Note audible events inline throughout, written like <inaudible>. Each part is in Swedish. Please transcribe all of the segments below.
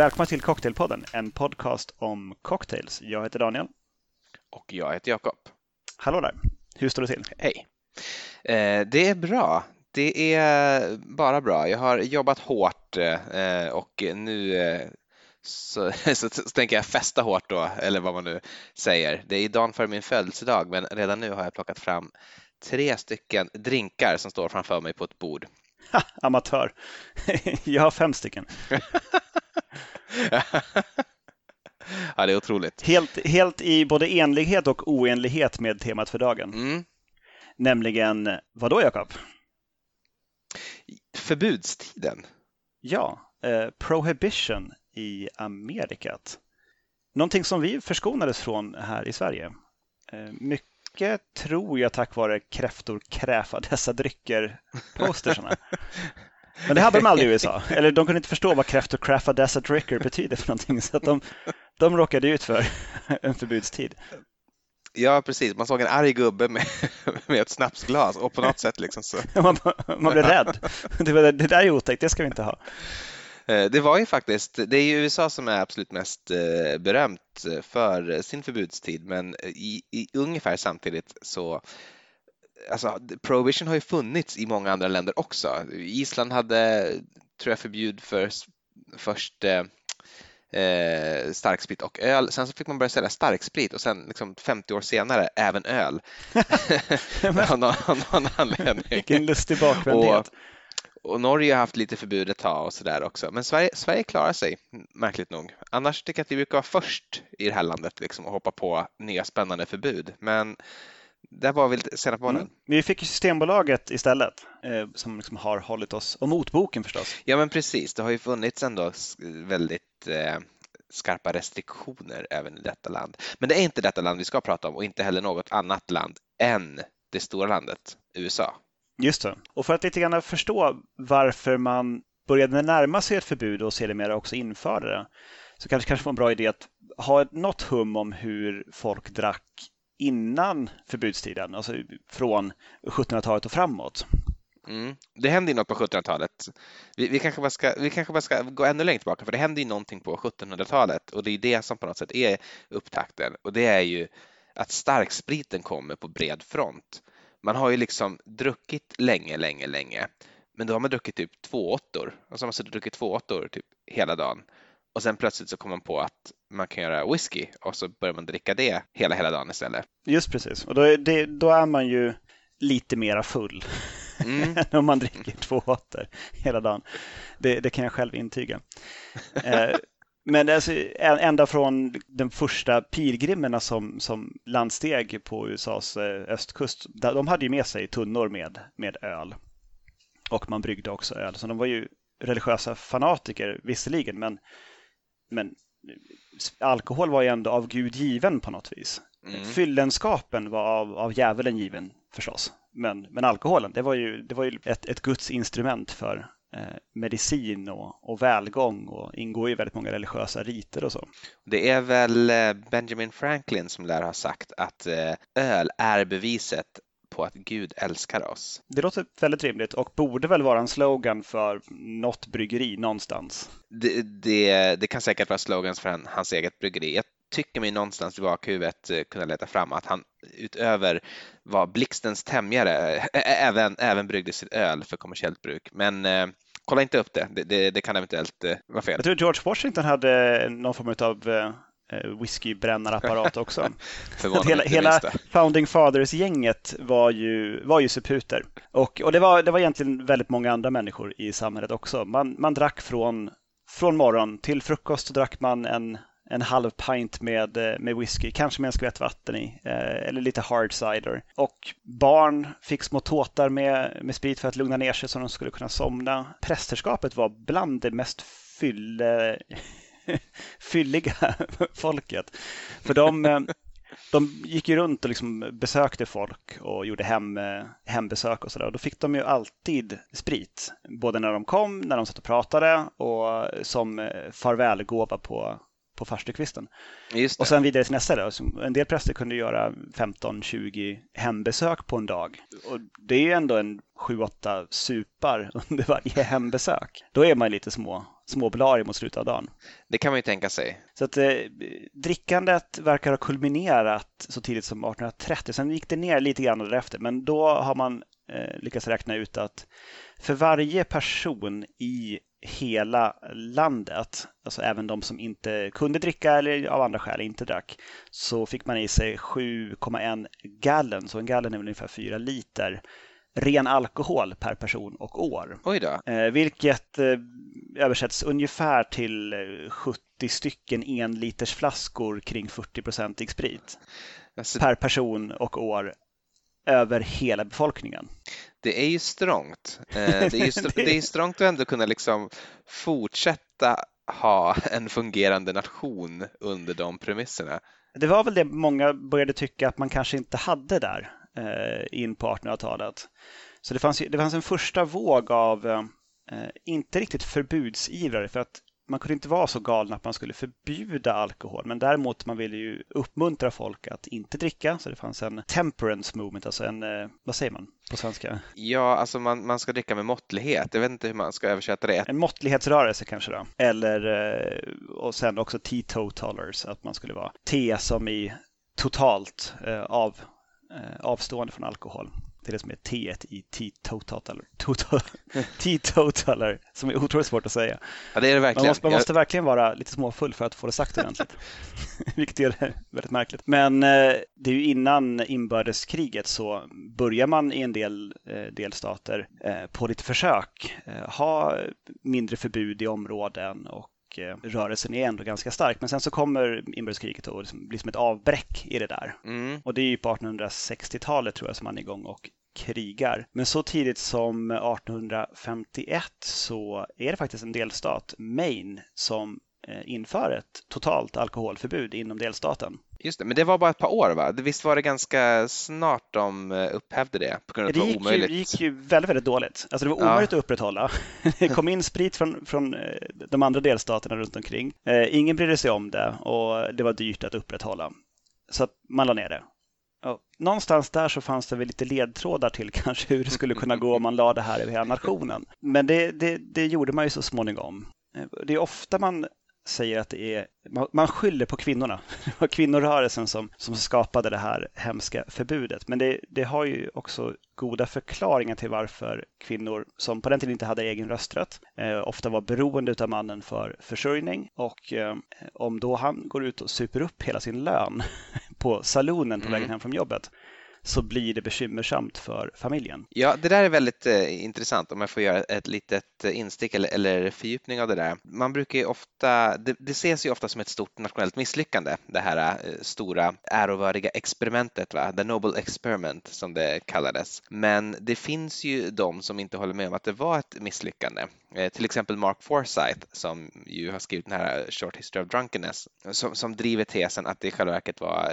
Välkomna till Cocktailpodden, en podcast om cocktails. Jag heter Daniel. Och jag heter Jakob. Hallå där! Hur står det till? Hej! Eh, det är bra. Det är bara bra. Jag har jobbat hårt eh, och nu eh, så, <laughs> så, så, tänker jag festa hårt då, eller vad man nu säger. Det är dagen för min födelsedag, men redan nu har jag plockat fram tre stycken drinkar som står framför mig på ett bord. Ha, amatör. <laughs> jag har fem stycken. <laughs> <laughs> ja, det är otroligt. Helt, helt i både enlighet och oenlighet med temat för dagen. Mm. Nämligen, vad då Jakob? Förbudstiden. Ja, eh, prohibition i Amerikat. Någonting som vi förskonades från här i Sverige. Eh, mycket tror jag tack vare kräftor kräfa dessa drycker-postersarna. <laughs> Men det hade de aldrig i USA. Eller de kunde inte förstå vad kräftor kräfa dessa drycker betyder för någonting. Så att de, de råkade ut för en förbudstid. Ja, precis. Man såg en arg gubbe med, med ett snapsglas och på något sätt liksom så... <laughs> Man, man blev rädd. Det, det där är otäckt, det ska vi inte ha. Eh, det var ju faktiskt, det är ju USA som är absolut mest eh, berömt för sin förbudstid, men i, i ungefär samtidigt så Alltså, prohibition har ju funnits i många andra länder också. Island hade, tror jag, förbjud för först eh, eh, starksprit och öl. Sen så fick man börja sälja starksprit och sen liksom 50 år senare även öl. <laughs> av, någon, av någon anledning. Vilken lustig bakvändhet. Och, och, Norge har haft lite förbud ett tag och sådär också. Men Sverige, Sverige klarar sig, märkligt nog. Annars tycker jag att vi brukar vara först i det här landet liksom, och hoppa på nya spännande förbud. Men där var vi sena på bollen. Mm. Vi fick Systembolaget istället eh, som liksom har hållit oss, och motboken förstås. Ja men precis, det har ju funnits ändå väldigt eh, skarpa restriktioner även i detta land. Men det är inte detta land vi ska prata om och inte heller något annat land än det stora landet USA. Just det. Och för att lite grann förstå varför man började närma sig ett förbud och sedermera också införde det så kanske kanske var en bra idé att ha något hum om hur folk drack innan förbudstiden, alltså från 1700-talet och framåt. Mm. Det hände ju något på 1700-talet. Vi, vi, kanske bara ska, vi kanske bara ska gå ännu längre tillbaka, för det hände ju någonting på 1700-talet och det är det som på något sätt är upptakten och det är ju att starkspriten kommer på bred front. Man har ju liksom druckit länge, länge, länge, men då har man druckit typ två åttor alltså och så har man suttit och druckit två åttor typ hela dagen och sen plötsligt så kommer man på att man kan göra whisky och så börjar man dricka det hela, hela dagen istället. Just precis, och då är, det, då är man ju lite mera full mm. än <laughs> om man dricker två åter hela dagen. Det, det kan jag själv intyga. <laughs> eh, men alltså, ända från de första pilgrimerna som, som landsteg på USAs eh, östkust, de hade ju med sig tunnor med, med öl. Och man bryggde också öl, så de var ju religiösa fanatiker visserligen, men men alkohol var ju ändå av Gud given på något vis. Mm. Fyllenskapen var av, av djävulen given förstås. Men, men alkoholen, det var ju, det var ju ett, ett Guds instrument för eh, medicin och, och välgång och ingår i väldigt många religiösa riter och så. Det är väl eh, Benjamin Franklin som lär ha sagt att eh, öl är beviset på att Gud älskar oss. Det låter väldigt rimligt och borde väl vara en slogan för något bryggeri någonstans. Det, det, det kan säkert vara slogans för hans eget bryggeri. Jag tycker mig någonstans i bakhuvudet eh, kunna leta fram att han utöver var blixtens tämjare även, även bryggde sitt öl för kommersiellt bruk. Men eh, kolla inte upp det. Det, det, det kan eventuellt eh, vara fel. Jag tror George Washington hade någon form av Eh, whiskybrännarapparat <laughs> också. hela, hela Founding Fathers-gänget var ju, var ju suputer. Och, och det, var, det var egentligen väldigt många andra människor i samhället också. Man, man drack från, från morgon till frukost drack man en, en halv pint med, eh, med whisky, kanske med en skvätt vatten i, eh, eller lite hard cider. Och barn fick små tåtar med, med sprit för att lugna ner sig så de skulle kunna somna. Prästerskapet var bland det mest fylle <laughs> fylliga folket. För de, eh, de gick ju runt och liksom besökte folk och gjorde hem, eh, hembesök och sådär. Då fick de ju alltid sprit, både när de kom, när de satt och pratade och som eh, farvälgåva på, på farstukvisten. Och sen vidare till nästa. Då. En del präster kunde göra 15-20 hembesök på en dag. Och det är ju ändå en 7-8 supar <laughs> under varje hembesök. Då är man lite små småblarig mot slutet av dagen. Det kan man ju tänka sig. Så att eh, drickandet verkar ha kulminerat så tidigt som 1830. Sen gick det ner lite grann därefter, men då har man eh, lyckats räkna ut att för varje person i hela landet, alltså även de som inte kunde dricka eller av andra skäl inte drack, så fick man i sig 7,1 gallon, så en gallon är väl ungefär 4 liter ren alkohol per person och år. Oj då. Eh, vilket eh, översätts ungefär till 70 eh, stycken en liters flaskor kring 40-procentig sprit alltså... per person och år över hela befolkningen. Det är ju strångt. Det är ju, str <laughs> det är strångt att ändå kunna liksom fortsätta ha en fungerande nation under de premisserna. Det var väl det många började tycka att man kanske inte hade där in på 1800-talet. Så det fanns, det fanns en första våg av, eh, inte riktigt förbudsivrare, för att man kunde inte vara så galen att man skulle förbjuda alkohol, men däremot man ville ju uppmuntra folk att inte dricka, så det fanns en temperance movement, alltså en, eh, vad säger man på svenska? Ja, alltså man, man ska dricka med måttlighet. Jag vet inte hur man ska översätta det. En måttlighetsrörelse kanske då, eller eh, och sen också teetotalers, att man skulle vara te som i totalt av, avstående från alkohol till det som är T i teetotaler. <laughs> Teetotaler, som är otroligt svårt att säga. Ja, det är det verkligen. Man måste, man måste verkligen vara lite småfull för att få det sagt ordentligt. <laughs> <laughs> Vilket det väldigt märkligt. Men eh, det är ju innan inbördeskriget så börjar man i en del eh, delstater eh, på lite försök ha mindre förbud i områden och Eh, rörelsen är ändå ganska stark. Men sen så kommer inbördeskriget och liksom blir som ett avbräck i det där. Mm. Och det är ju på 1860-talet tror jag som man är igång och krigar. Men så tidigt som 1851 så är det faktiskt en delstat, Maine, som inför ett totalt alkoholförbud inom delstaten. Just det, men det var bara ett par år va? Visst var det ganska snart de eh, upphävde det? På grund av det, gick omöjligt... Ju, det gick ju väldigt, väldigt dåligt. Alltså det var omöjligt ja. att upprätthålla. <laughs> Det kom in sprit från, från eh, de andra delstaterna runt omkring. Ingen brydde sig om det och det var dyrt att upprätthålla. Så att man la ner det. Och någonstans där så fanns det väl lite ledtrådar till <laughs> kanske hur det skulle kunna gå om man la det här över hela nationen. Men det, det, det gjorde man ju så småningom. Det är ofta man säger att det är, man skyller på kvinnorna. <laughs> Det var kvinnorörelsen som, som skapade det här hemska förbudet. Men det, det har ju också goda förklaringar till varför kvinnor som på den tiden inte hade egen rösträtt eh, ofta var beroende av mannen för försörjning och eh, om då han går ut och super upp hela sin lön <laughs> på salonen på vägen mm. hem från jobbet så blir det bekymmersamt för familjen. Ja, det där är väldigt eh, intressant om jag får göra ett litet eh, instick eller, eller fördjupning av det där. Man brukar ju ofta, det, det ses ju ofta som ett stort nationellt misslyckande, det här eh, stora ärovördiga experimentet, va? the Noble Experiment som det kallades. Men det finns ju de som inte håller med om att det var ett misslyckande. Eh, till exempel Mark Forsyth som ju har skrivit den här Short History of Drunkenness som, som driver tesen att det i själva verket var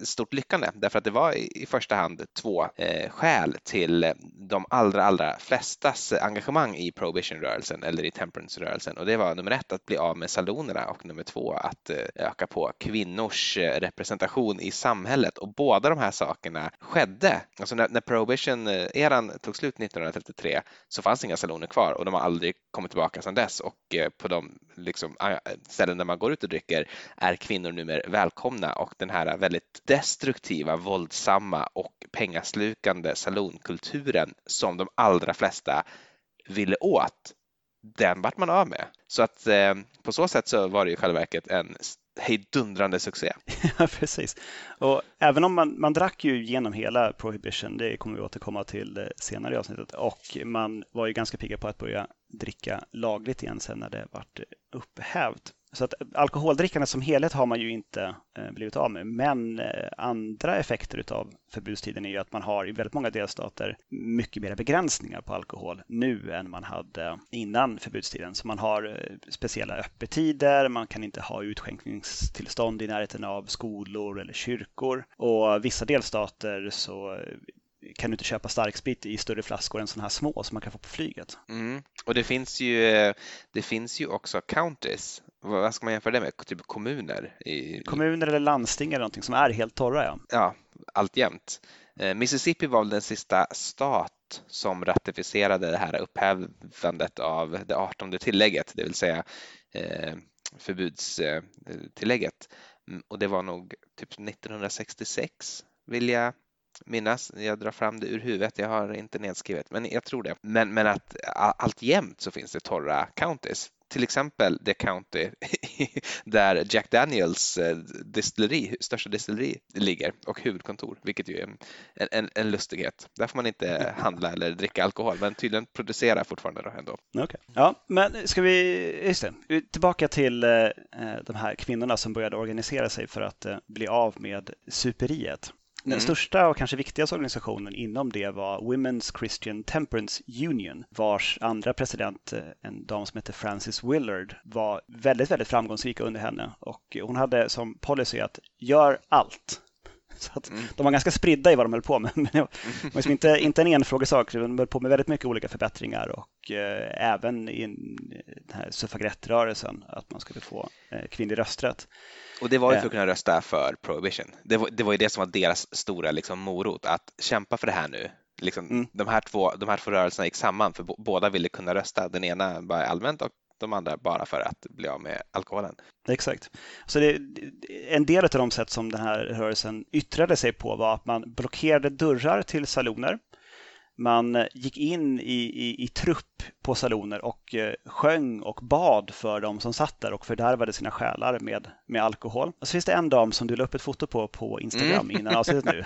ett stort lyckande. Därför att det var i första hand två eh, skäl till de allra, allra flestas engagemang i prohibition-rörelsen eller i temperance-rörelsen. Och det var nummer ett att bli av med salonerna och nummer två att eh, öka på kvinnors eh, representation i samhället. Och båda de här sakerna skedde. Alltså när, när prohibition-eran tog slut 1933 så fanns inga saloner kvar och de har aldrig kommit tillbaka sedan dess och eh, på de liksom, ah, ställen där man går ut och dricker är kvinnor numera välkomna och den här väldigt destruktiva, våldsamma och pengaslukande salonkulturen som de allra flesta ville åt, den vart man av med. Så att eh, på så sätt så var det i själva verket en hejdundrande succé. <laughs> Ja, precis. Och även om man, man drack ju genom hela Prohibition, det kommer vi återkomma till eh, senare i avsnittet, och man var ju ganska pigga på att börja dricka lagligt igen sen när det vart upphävt. Så att alkoholdrickandet som helhet har man ju inte eh, blivit av med. Men eh, andra effekter av förbudstiden är ju att man har i väldigt många delstater mycket mer begränsningar på alkohol nu än man hade innan förbudstiden. Så man har eh, speciella öppettider, man kan inte ha utskänkningstillstånd i närheten av skolor eller kyrkor. Och vissa delstater så kan du inte köpa starksprit i större flaskor än sådana här små som man kan få på flyget. Mm. Och det finns ju, det finns ju också counties. Vad ska man jämföra det med? Typ kommuner? I... Kommuner eller landsting eller någonting som är helt torra ja. Ja, alltjämt. Eh, Mississippi var väl den sista stat som ratificerade det här upphävandet av det artonde tillägget, det vill säga eh, förbudstillägget. Mm, och det var nog typ 1966 vill jag minnas. Jag drar fram det ur huvudet, jag har inte nedskrivet, men jag tror det. Men, men att alltjämt så finns det torra counties till exempel det county <laughs> där Jack Daniels eh, distilleri, största distilleri ligger och huvudkontor, vilket ju är en, en, en lustighet. Där får man inte handla eller dricka alkohol, men tydligen producera fortfarande då ändå. Okay. Ja, men ska vi, just det, tillbaka till eh, de här kvinnorna som började organisera sig för att eh, bli av med superiet. Den mm. största och kanske viktigaste organisationen inom det var Women's Christian Temperance Union vars andra president, eh, en dam som heter Frances Willard, var väldigt, väldigt framgångsrik under henne och hon hade som policy att gör allt. Så att mm. De var ganska spridda i vad de höll på med. <laughs> Men det var liksom inte, inte en enfrågesak. De höll på med väldigt mycket olika förbättringar och eh, även i den här suffragettrörelsen, att man skulle få eh, kvinnlig rösträtt. Och det var ju för att kunna rösta för prohibition. Det var, det var ju det som var deras stora liksom, morot, att kämpa för det här nu. Liksom, mm. de, här två, de här två rörelserna gick samman för båda ville kunna rösta. Den ena bara allmänt och de andra bara för att bli av med alkoholen. Exakt. Så det, en del av de sätt som den här rörelsen yttrade sig på var att man blockerade dörrar till saloner man gick in i, i, i trupp på saloner och eh, sjöng och bad för de som satt där och fördärvade sina själar med, med alkohol. Och så finns det en dam som du la upp ett foto på på Instagram mm. innan avsnittet nu.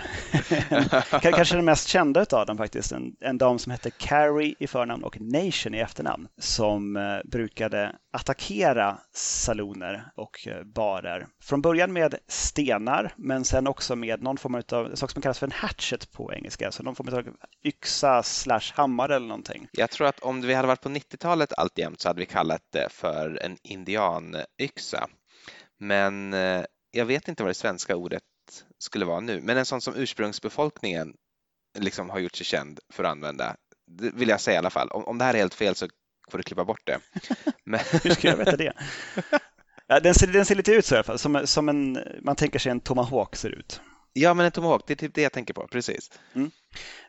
<laughs> Kanske den mest kända av dem faktiskt. En, en dam som hette Carrie i förnamn och Nation i efternamn som eh, brukade attackera saloner och eh, barer. Från början med stenar men sen också med någon form av sak som kallas för en hatchet på engelska, så någon form av yxa slash hammare eller någonting. Jag tror att om vi hade varit på 90-talet alltjämt så hade vi kallat det för en indianyxa. Men eh, jag vet inte vad det svenska ordet skulle vara nu, men en sån som ursprungsbefolkningen liksom har gjort sig känd för att använda, det vill jag säga i alla fall. Om, om det här är helt fel så får du klippa bort det. <laughs> Men... Hur ska jag veta det? <laughs> Ja, den, ser, den ser lite ut så i alla fall, som, som en, man tänker sig en tomahawk ser ut. Ja, men en tomahawk, det är typ det jag tänker på, precis. Mm.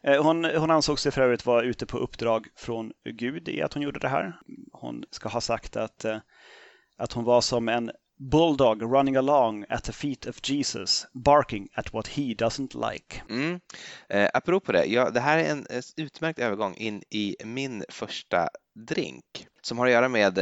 Eh, hon, hon ansåg sig för övrigt vara ute på uppdrag från Gud i att hon gjorde det här. Hon ska ha sagt att, eh, att hon var som en bulldog running along at the feet of Jesus, barking at what he doesn't like. Mm. Eh, apropå det, ja, det här är en eh, utmärkt övergång in i min första drink som har att göra med,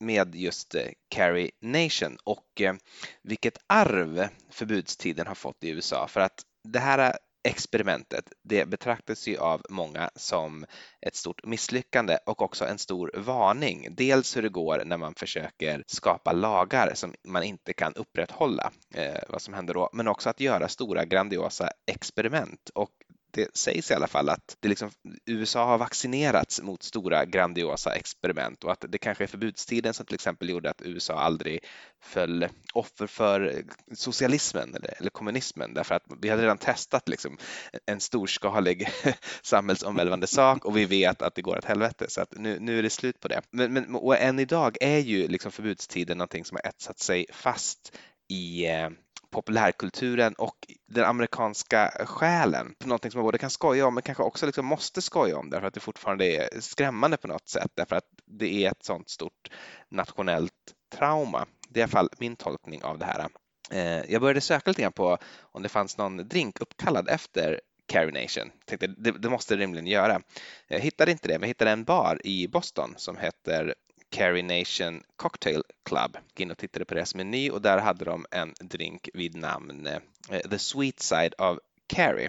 med just eh, Carrie Nation och eh, vilket arv förbudstiden har fått i USA för att det här experimentet, det betraktas ju av många som ett stort misslyckande och också en stor varning. Dels hur det går när man försöker skapa lagar som man inte kan upprätthålla, eh, vad som händer då, men också att göra stora grandiosa experiment och det sägs i alla fall att det liksom, USA har vaccinerats mot stora grandiosa experiment och att det kanske är förbudstiden som till exempel gjorde att USA aldrig föll offer för socialismen eller, eller kommunismen därför att vi hade redan testat liksom en storskalig <laughs> samhällsomvälvande sak och vi vet att det går åt helvete så att nu, nu är det slut på det. Men, men och än idag är ju liksom förbudstiden någonting som har etsat sig fast i eh, populärkulturen och den amerikanska själen. Någonting som man både kan skoja om men kanske också liksom måste skoja om därför att det fortfarande är skrämmande på något sätt därför att det är ett sånt stort nationellt trauma. Det är i alla fall min tolkning av det här. Eh, jag började söka lite grann på om det fanns någon drink uppkallad efter Carrie Nation. Tänkte, det, det måste det rimligen göra. Jag hittade inte det, men jag hittade en bar i Boston som heter Carrie Nation Cocktail Club. Gick in och tittade på deras meny och där hade de en drink vid namn eh, The Sweet Side of Carrie.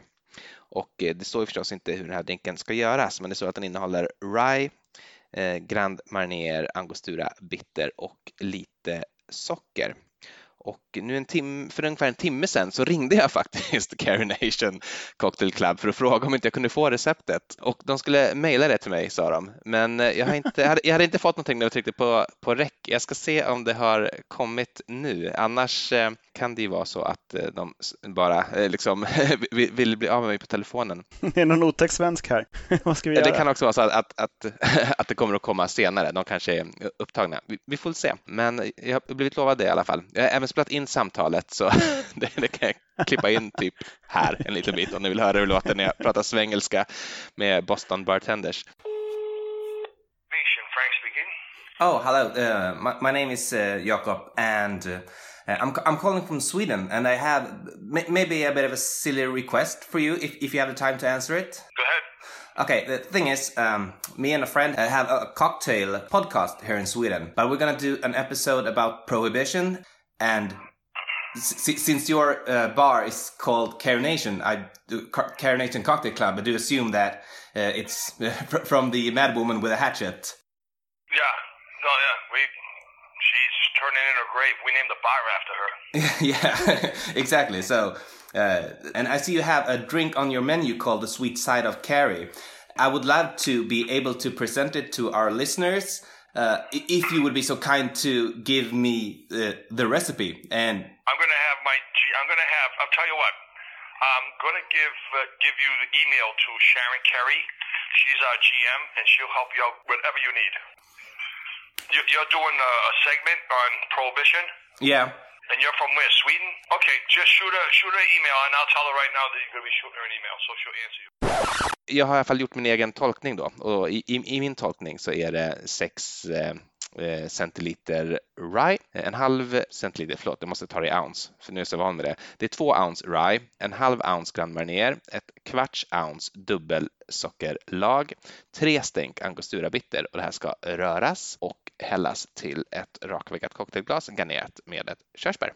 Och eh, det står ju förstås inte hur den här drinken ska göras, men det står att den innehåller rye, eh, Grand Marnier, Angostura Bitter och lite socker. Och nu en tim för ungefär en timme sedan så ringde jag <laughs> faktiskt Carrie Nation Cocktail Club för att fråga om inte jag kunde få receptet. Och de skulle mejla det till mig, sa de. Men eh, jag, har inte, jag, hade, jag hade inte fått någonting när jag tryckte på, på räck. Jag ska se om det har kommit nu. Annars eh, kan det ju vara så att eh, de bara liksom <laughs> vill bli av med mig på telefonen. <laughs> Det är någon otäck svensk här. Vad ska vi göra? Det kan också vara så att, att, att, att det kommer att komma senare. De kanske är upptagna. Vi, vi får se. Men jag har blivit lovad det i alla fall. Jag har även spelat in samtalet så <laughs> det, det, kan jag klippa in typ här en liten bit om ni vill höra hur det låter när jag pratar svengelska med Boston Bartenders. Frank speaking. Oh, hello. Uh, my, my name is uh, Jakob and uh, I'm, I'm calling from Sweden and I have maybe a bit of a silly request for you if, if you have the time to answer it. Go ahead. Okay, the thing is, um, me and a friend have a cocktail podcast here in Sweden, but we're gonna do an episode about prohibition. And since your uh, bar is called Carination, I Carination Cocktail Club, I do assume that uh, it's <laughs> from the Mad Woman with a hatchet. Yeah, no, yeah, we. She's turning in her grave. We named the bar after her. <laughs> yeah, <laughs> exactly. So uh, and I see you have a drink on your menu called the Sweet Side of Carrie. I would love to be able to present it to our listeners. Uh, if you would be so kind to give me uh, the recipe and I'm gonna have my I'm gonna have I'll tell you what. I'm gonna give uh, give you the email to Sharon Carey. She's our GM and she'll help you out whatever you need. You're doing a segment on prohibition? Yeah And you're from where? Sweden? Okay, just shoot her, shoot her an email and I'll tell her right now that you're going to be shooting her an email so she'll answer you. Jag har i alla fall gjort min egen tolkning då och i, i, i min tolkning så är det 6 eh, eh, centiliter rye, en halv centiliter, förlåt, jag måste ta det i ounce, för nu är jag så van med det. Det är två ounce rye, en halv ounce Grand Marnier, ett kvarts ounce dubbelsockerlag, tre stänk angostura bitter och det här ska röras och hällas till ett rakväggat cocktailglas garnerat med ett körsbär.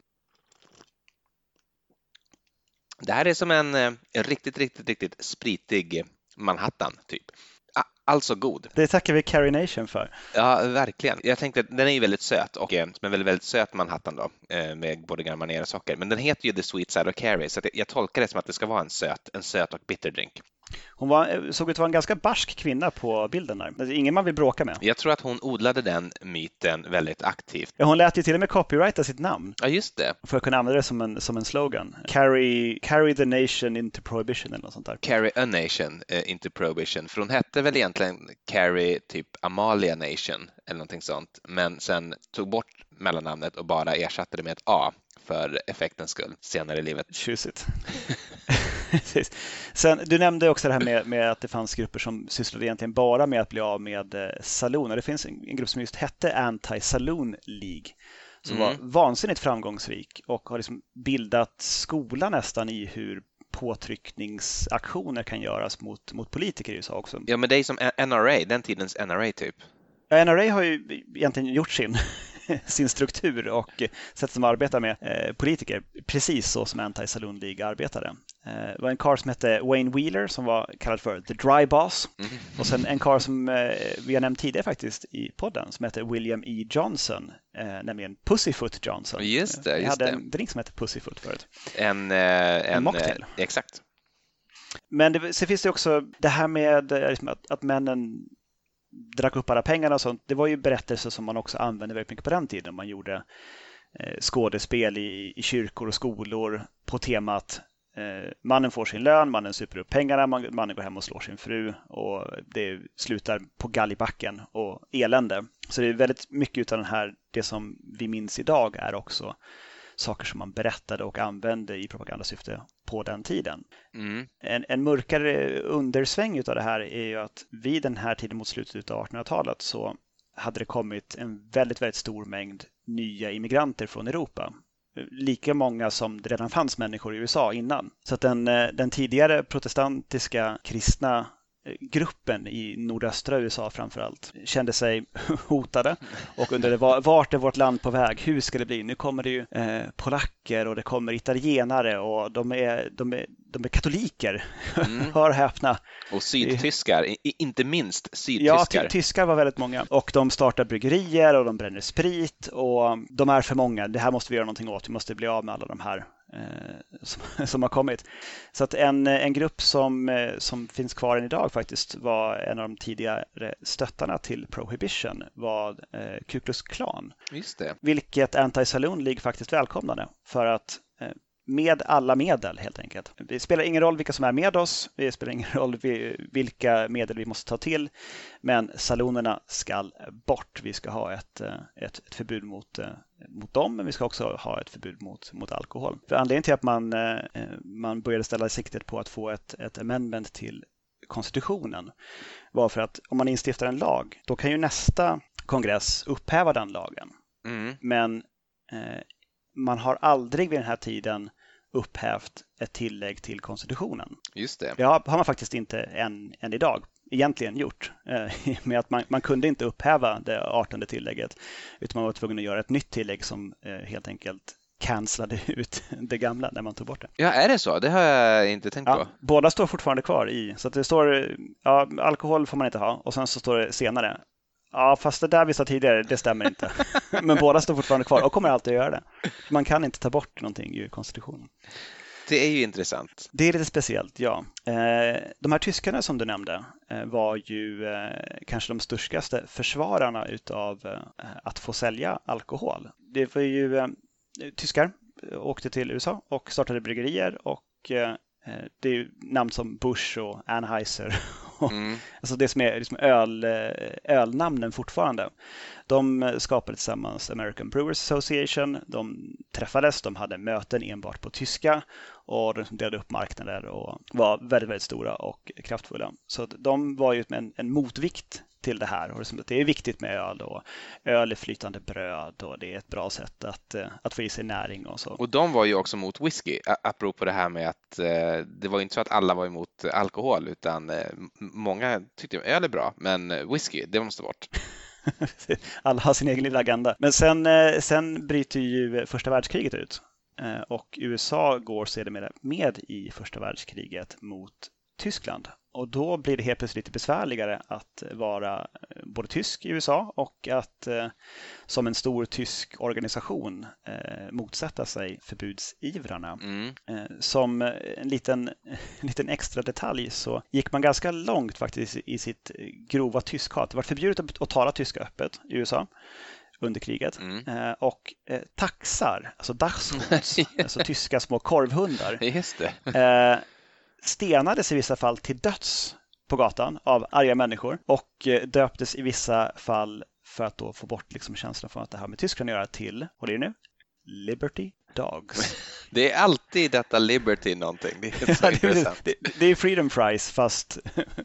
Det här är som en, en riktigt, riktigt, riktigt spritig Manhattan typ. Alltså god. Det tackar vi Carrie Nation för. Ja, verkligen. Jag tänkte, den är ju väldigt söt och eh, en väldigt, väldigt söt Manhattan då eh, med både Garmaner och socker. Men den heter ju The Sweet Side of Carrie så jag tolkar det som att det ska vara en söt, en söt och bitter drink. Hon var, såg ut att vara en ganska barsk kvinna på bilden där. Alltså, ingen man vill bråka med. Jag tror att hon odlade den myten väldigt aktivt. Ja, hon lät ju till och med copyrighta sitt namn. Ja, just det. För att kunna använda det som en, som en slogan. Carry, carry the nation into prohibition eller något sånt där. Carry a nation uh, into prohibition. För hon hette väl egentligen Carry typ Amalia nation eller någonting sånt. Men sen tog bort mellannamnet och bara ersatte det med ett A för effektens skull senare i livet. Tjusigt. <laughs> Sen, du nämnde också det här med, med, att det fanns grupper som sysslade egentligen bara med att bli av med eh, saloner. Det finns en, en grupp som just hette Anti-Saloon League som mm. var vansinnigt framgångsrik och har liksom bildat skola nästan i hur påtryckningsaktioner kan göras mot, mot politiker i USA också. Ja, men det är som NRA, den tidens NRA typ. NRA har ju egentligen gjort sin, <laughs> sin struktur och sätt som arbetar med eh, politiker precis så som Anti-Saloon League arbetade. Eh, det var en karl som hette Wayne Wheeler som var kallad för The Dry Boss. Mm. Och sen en karl som eh, vi har nämnt tidigare faktiskt i podden som heter William E. Johnson, nämligen Pussyfoot Johnson. Just det, just Vi hade det. en drink som hette Pussyfoot förut. En, en, en mocktail. exakt. Men det, så finns det också det här med liksom att, att männen drack upp alla pengarna och sånt. Det var ju berättelser som man också använde väldigt mycket på den tiden. Man gjorde eh, skådespel i, i kyrkor och skolor på temat eh, mannen får sin lön, mannen super upp pengarna, man, mannen går hem och slår sin fru och det slutar på galgbacken och elände. Så det är väldigt mycket av den här, det som vi minns idag är också saker som man berättade och använde i propagandasyfte på den tiden. Mm. En, en mörkare undersväng av det här är ju att vid den här tiden mot slutet av 1800-talet så hade det kommit en väldigt, väldigt stor mängd nya immigranter från Europa. Lika många som det redan fanns människor i USA innan. Så att den, eh, den tidigare protestantiska kristna gruppen i nordöstra USA framförallt kände sig <laughs> hotade och undrade vart är vårt land på väg? Hur ska det bli? Nu kommer det ju eh, polacker och det kommer italienare och de är, de är, de är katoliker. Mm. <laughs> Hör häpna. Och sydtyskar, inte minst sydtyskar. Ja, tyskar var väldigt många och de startar bryggerier och de bränner sprit och de är för många. Det här måste vi göra någonting åt. Vi måste bli av med alla de här som, <laughs> som, har kommit. Så att en, en grupp som, eh, som finns kvar än idag faktiskt var en av de tidigare stöttarna till Prohibition var eh, Ku Klux Klan. Vilket Anti-Saloon League faktiskt välkomnade för att med alla medel helt enkelt. Det spelar ingen roll vilka som är med oss, det spelar ingen roll vilka medel vi måste ta till, men salonerna ska bort. Vi ska ha ett, ett, ett förbud mot, mot dem, men vi ska också ha ett förbud mot, mot alkohol. För anledningen till att man, man började ställa siktet på att få ett, ett amendment till konstitutionen var för att om man instiftar en lag, då kan ju nästa kongress upphäva den lagen. Mm. Men eh, man har aldrig vid den här tiden upphävt ett tillägg till konstitutionen. Just det. Det har, man faktiskt inte än, än idag egentligen gjort. Eh, <laughs> med att man, man kunde inte upphäva det artonde tillägget utan man var tvungen att göra ett nytt tillägg som eh, helt enkelt cancellade <laughs> ut det gamla när man tog bort det. Ja, är det så? Det har jag inte tänkt ja, på. Båda står fortfarande kvar i, så att det står ja, alkohol får man inte ha och sen så står det senare Ja, fast det där vi sa tidigare, det stämmer inte. <laughs> Men båda står fortfarande kvar och kommer alltid att göra det. Man kan inte ta bort någonting ur konstitutionen. Det är ju intressant. Det är lite speciellt, ja. Eh, de här tyskarna som du nämnde eh, var ju eh, kanske de störskaste försvararna utav att få sälja alkohol. Det var ju tyskar åkte till USA och startade bryggerier och det är namn som Bush och Anheuser Mm. <laughs> alltså det som är liksom öl, eh, ölnamnen fortfarande. De eh, skapade tillsammans American Brewers Association. De träffades, de hade möten enbart på tyska och de delade upp marknader och var väldigt, väldigt stora och kraftfulla. Så de var ju en, en motvikt till det här. Och det är viktigt med öl och öl är flytande bröd och det är ett bra sätt att, eh, att få i sig näring och så. Och de var ju också mot whisky, apropå det här med att eh, det var inte så att alla var emot alkohol utan eh, många tyckte att öl är bra men whisky, det måste bort. <laughs> alla har sin egen lilla agenda. Men sen, sen bryter ju första världskriget ut och USA går sedermera med i första världskriget mot Tyskland och då blir det helt plötsligt lite besvärligare att vara eh, både tysk i USA och att eh, som en stor tysk organisation eh, motsätta sig förbudsivrarna. Mm. Eh, som en liten, <laughs> en liten extra detalj så gick man ganska långt faktiskt i sitt grova tyskhat. Det var förbjudet att tala tyska öppet i USA under kriget. Mm. Eh, och eh, taxar, alltså dachshunds, <laughs> alltså tyska små korvhundar. Det stenades i vissa fall till döds på gatan av arga människor och eh, döptes i vissa fall för att då få bort liksom känslan från att det här med Tyskland att göra till, och det är nu, Liberty Dogs. <laughs> Det är alltid detta Liberty någonting. Det är, så <laughs> intressant. Det, det, är Freedom Fries fast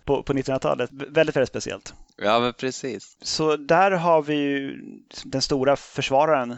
på, på 1900-talet. Väldigt, väldigt speciellt. Ja, men precis. Så där har vi ju den stora försvararen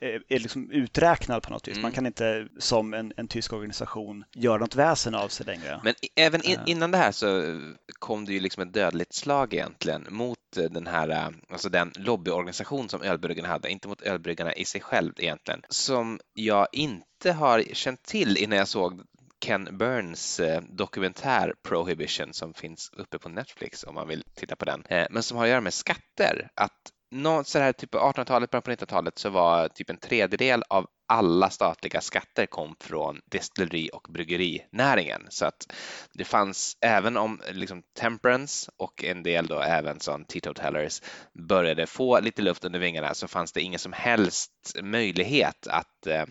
är liksom uträknad på något vis. Mm. Man kan inte som en, en, tysk organisation göra något väsen av sig längre. Men även in, eh. innan det här så kom det ju liksom ett dödligt slag egentligen mot eh, den här, alltså den lobbyorganisation som ölbryggarna hade, inte mot ölbryggarna i sig själv egentligen, som jag inte har känt till innan jag såg Ken Burns dokumentär Prohibition som finns uppe på Netflix om man vill titta på den, men som har att göra med skatter. Att något så här, typ på 1800-talet, början på 1900-talet så var typ en tredjedel av alla statliga skatter kom från destilleri och bryggerinäringen. Så att det fanns, även om liksom temperance och en del då även som teetotalers började få lite luft under vingarna så fanns det ingen som helst möjlighet att eh,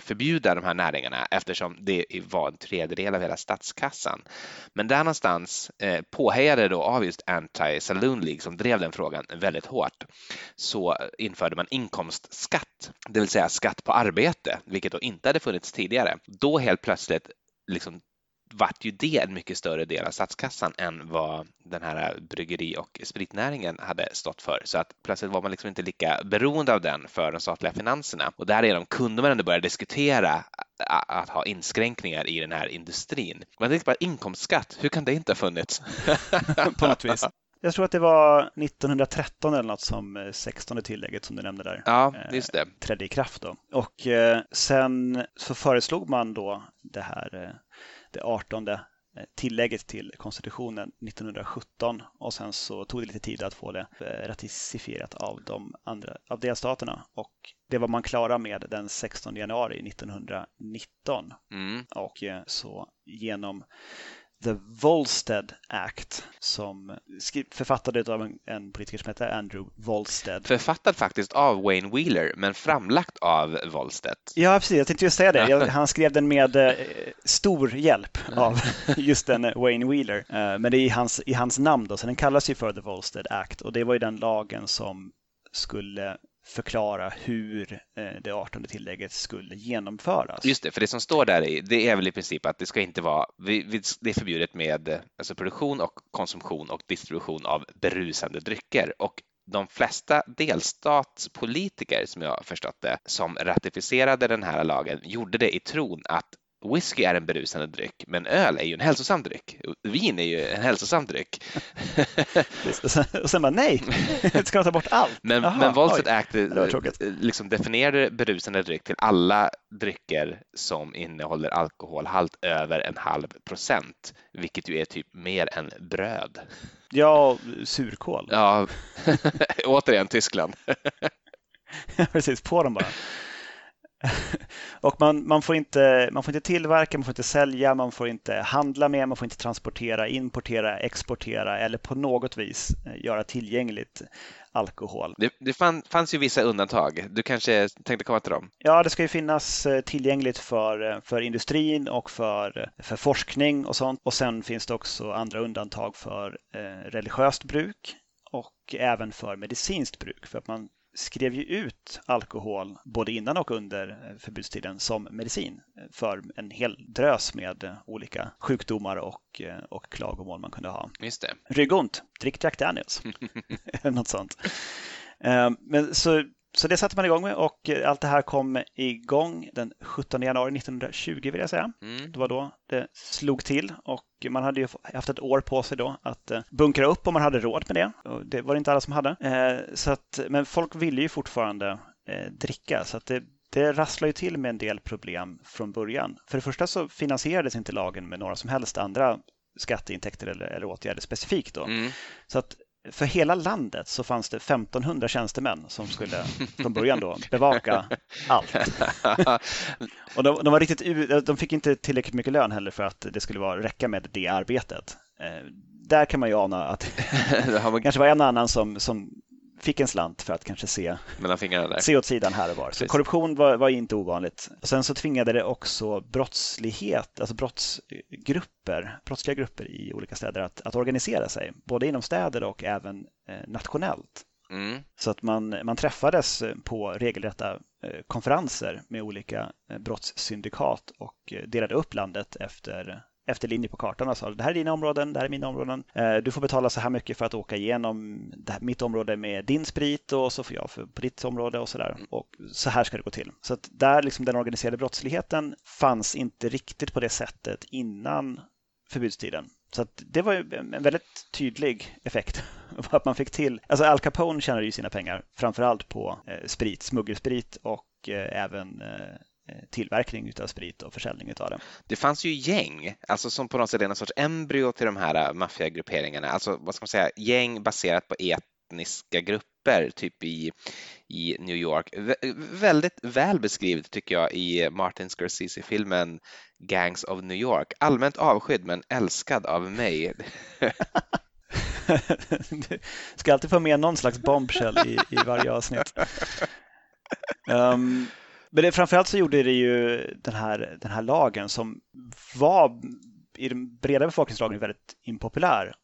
förbjuda de här näringarna eftersom det var en tredjedel av hela statskassan. Men där någonstans, eh, påhejade då av just Anti-Saloon League som drev den frågan väldigt hårt, så införde man inkomstskatt, det vill säga skatt på arbete, vilket då inte hade funnits tidigare. Då helt plötsligt liksom vart ju det en mycket större del av statskassan än vad den här bryggeri och spritnäringen hade stått för. Så att plötsligt var man liksom inte lika beroende av den för de statliga finanserna. Och därigenom kunde man ändå börja diskutera att ha inskränkningar i den här industrin. Man tänkte bara inkomstskatt, hur kan det inte ha funnits? <laughs> På något vis. Jag tror att det var 1913 eller något som 16 tillägget som du nämnde där ja, just det. trädde i kraft. Då. Och eh, sen så föreslog man då det här eh, det 18 eh, tillägget till konstitutionen 1917 och sen så tog det lite tid att få det eh, ratificerat av de andra av delstaterna och det var man klara med den 16 januari 1919 mm. och eh, så genom The Volstead Act som författades av en, en, politiker som heter Andrew Volstead. Författad faktiskt av Wayne Wheeler men framlagt av Volstead. Ja, precis. Jag tänkte just säga det. Jag, <laughs> han skrev den med eh, stor hjälp av <laughs> just den eh, Wayne Wheeler. Eh, men det är i hans, i hans namn då, så den kallas ju för The Volstead Act och det var ju den lagen som skulle förklara hur eh, det 18 tillägget skulle genomföras. Just det, för det som står där i, det är väl i princip att det ska inte vara, det är förbjudet med eh, alltså produktion och konsumtion och distribution av berusande drycker och de flesta delstatspolitiker som jag har förstått det som ratificerade den här lagen gjorde det i tron att whisky är en berusande dryck, men öl är ju en hälsosam dryck. Vin är ju en hälsosam dryck. <laughs> och sen bara nej, ska de ta bort allt? Men, Aha, men Volstead Act liksom definierade berusande dryck till alla drycker som innehåller alkoholhalt över en halv procent, vilket ju är typ mer än bröd. Ja, surkål. Ja, <laughs> återigen Tyskland. <laughs> Precis, på dem bara. <laughs> och man, man, får inte, man får inte tillverka, man får inte sälja, man får inte handla med, man får inte transportera, importera, exportera eller på något vis eh, göra tillgängligt alkohol. Det, det fann, fanns ju vissa undantag. Du kanske tänkte komma till dem? Ja, det ska ju finnas eh, tillgängligt för, eh, för industrin och för, för forskning och sånt. Och sen finns det också andra undantag för eh, religiöst bruk och även för medicinskt bruk för att man skrev ju ut alkohol både innan och under eh, förbudstiden som medicin eh, för en hel drös med eh, olika sjukdomar och, och klagomål man kunde ha. Just det. Ryggont, drick Jack Daniels. <laughs> <laughs> Något sånt. Men så så det satte man igång med och allt det här kom igång den 17 januari 1920 vill jag säga. Mm. Det var då det slog till och man hade ju haft ett år på sig då att eh, bunkra upp om man hade råd med det. Och det var det inte alla som hade. Eh, så att, men folk ville ju fortfarande eh, dricka så att det, det rasslar ju till med en del problem från början. För det första så finansierades inte lagen med några som helst andra skatteintäkter eller, eller åtgärder specifikt då. Mm. Så att för hela landet så fanns det 1500 tjänstemän som skulle från början då bevaka allt. <laughs> Och de, de, var riktigt, de fick inte tillräckligt mycket lön heller för att det skulle vara, räcka med det arbetet. Eh, där kan man ju ana att <laughs> det kanske var en annan som, som fick en slant för att kanske se, se åt sidan här och var. Så korruption var, var, inte ovanligt. Och sen så tvingade det också brottslighet, alltså brottsgrupper, brottsliga grupper i olika städer att, att organisera sig, både inom städer och även eh, nationellt. Mm. Så att man, man träffades på regelrätta eh, konferenser med olika eh, brottssyndikat och eh, delade upp landet efter efter linje på kartan och sa det här är dina områden, det här är mina områden. Eh, du får betala så här mycket för att åka igenom här, mitt område med din sprit och så får jag för, på ditt område och så där. Och så här ska det gå till. Så att där liksom den organiserade brottsligheten fanns inte riktigt på det sättet innan förbudstiden. Så att det var en väldigt tydlig effekt <laughs> att man fick till. Alltså Al Capone tjänade ju sina pengar framförallt på eh, sprit, smuggelsprit och eh, även Eh, tillverkning av sprit och försäljning av det. Det fanns ju gäng, alltså som på något sätt är en sorts embryo till de här eh, maffiagrupperingarna, alltså vad ska man säga, gäng baserat på etniska grupper, typ i, i New York. V väldigt väl beskrivet tycker jag i Martin Scorsese-filmen Gangs of New York. Allmänt avskydd men älskad av mig. du <laughs> ska alltid få med någon slags bombshell i, i varje avsnitt. Um, <laughs> men det, framförallt så gjorde det ju den här, den här lagen som var i den breda befolkningslagen väldigt impopulär.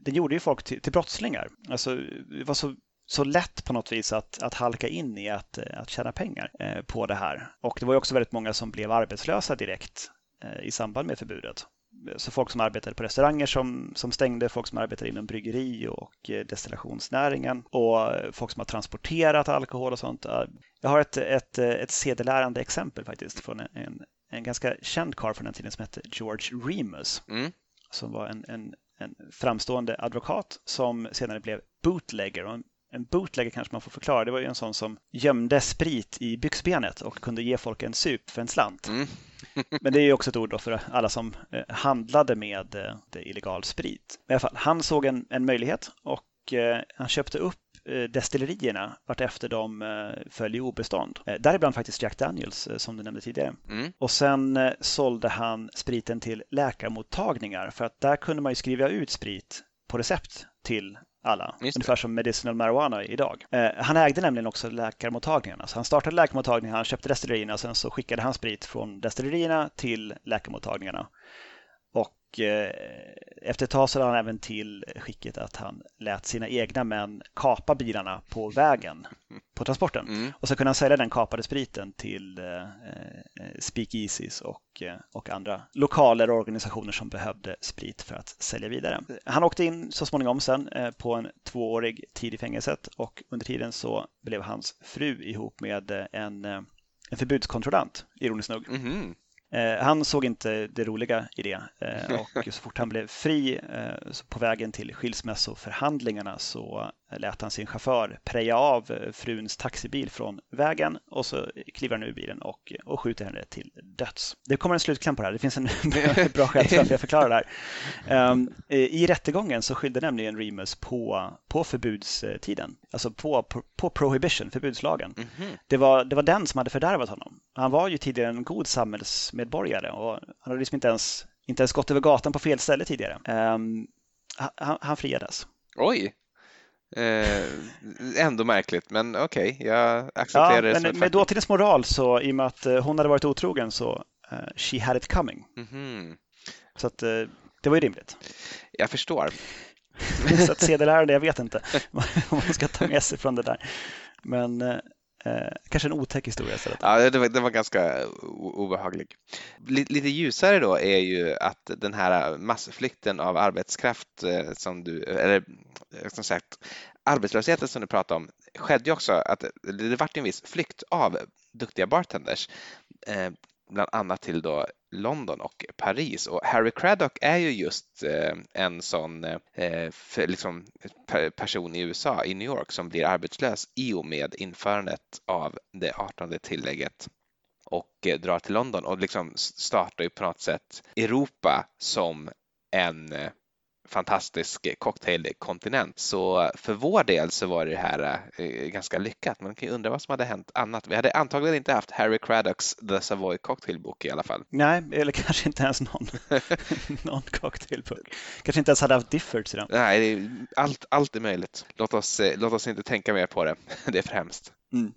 Den gjorde ju folk till, till brottslingar. Alltså, det var så, så lätt på något vis att, att halka in i att, att tjäna pengar eh, på det här. Och det var ju också väldigt många som blev arbetslösa direkt eh, i samband med förbudet så folk som arbetade på restauranger som, som stängde, folk som arbetade inom bryggeri och eh, destillationsnäringen och folk som har transporterat alkohol och sånt. Jag har ett, ett, ett sedelärande exempel faktiskt från en, en ganska känd karl från den tiden som hette George Remus. Mm. Som var en, en, en framstående advokat som senare blev bootlegger. Och en, en bootlegger kanske man får förklara, det var ju en sån som gömde sprit i byxbenet och kunde ge folk en sup för en slant. Mm. <laughs> Men det är också ett ord för alla som eh, handlade med eh, illegal sprit. Men i alla fall, han såg en, en möjlighet och eh, han köpte upp destillerierna vartefter de föll i obestånd. Däribland faktiskt Jack Daniels som du nämnde tidigare. Mm. Och sen sålde han spriten till läkarmottagningar för att där kunde man ju skriva ut sprit på recept till alla. Ungefär som medicinal marijuana idag. Eh, han ägde nämligen också läkarmottagningarna. Så han startade läkarmottagningarna, han köpte destillerierna och sen så skickade han sprit från destillerierna till läkarmottagningarna. Och eh, efter ett tag så lade han även till skicket att han lät sina egna män kapa bilarna på vägen <laughs> på transporten. Mm. Och så kunde han sälja den kapade spriten till eh speakeasies och, eh, och andra lokaler och organisationer som behövde sprit för att sälja vidare. Han åkte in så småningom sen eh, på en tvåårig tid i fängelset och under tiden så blev hans fru ihop med eh, en, en förbudskontrollant, ironiskt nog. Mm -hmm. Eh, han såg inte det roliga i det eh, och <laughs> så fort han blev fri eh, på vägen till skilsmässoförhandlingarna så lät han sin chaufför preja av fruns taxibil från vägen och så kliver han ur bilen och, och skjuter henne till döds. Det kommer en slutkläm på det här. Det finns en <laughs> bra skäl till att jag förklarar det här. Um, I rättegången så skyllde nämligen Remus på, på förbudstiden, alltså på, på, på prohibition, förbudslagen. Mm -hmm. det, var, det var den som hade fördärvat honom. Han var ju tidigare en god samhällsmedborgare och han hade liksom inte ens, inte ens gått över gatan på fel ställe tidigare. Um, han, han friades. Oj! Eh, ändå märkligt, men okej, okay, jag accepterar ja, det men Med dåtidens moral så, i och med att eh, hon hade varit otrogen så uh, she had it coming. Mm -hmm. Så att uh, det var ju rimligt. Jag förstår. <laughs> så att sedelärande, jag vet inte <laughs> vad man ska ta med sig från det där. Men Eh, kanske en otäck historia istället. Ja, det var, det var ganska obehaglig. Lite, lite ljusare då är ju att den här massflykten av arbetskraft eh, som du, eller eh, som sagt, arbetslösheten som du pratade om skedde ju också att det vart en viss flykt av duktiga bartenders. Eh, bland annat till då London och Paris. Och Harry Craddock är ju just eh, en sån eh, för, liksom, person i USA, i New York, som blir arbetslös i och med införandet av det 18 tillägget och eh, drar till London och liksom startar ju på något sätt Europa som en fantastisk cocktailkontinent. Så för vår del så var det här eh, ganska lyckat. Man kan ju undra vad som hade hänt annat. Vi hade antagligen inte haft Harry Craddocks The Savoy Cocktailbok i alla fall. Nej, eller <laughs> kanske inte ens någon, <laughs> någon cocktailbok. Kanske inte ens hade haft Diffords i den. Nej, allt, allt är möjligt. Låt oss, eh, låt oss inte tänka mer på det. <laughs> Det är för hemskt. Mm.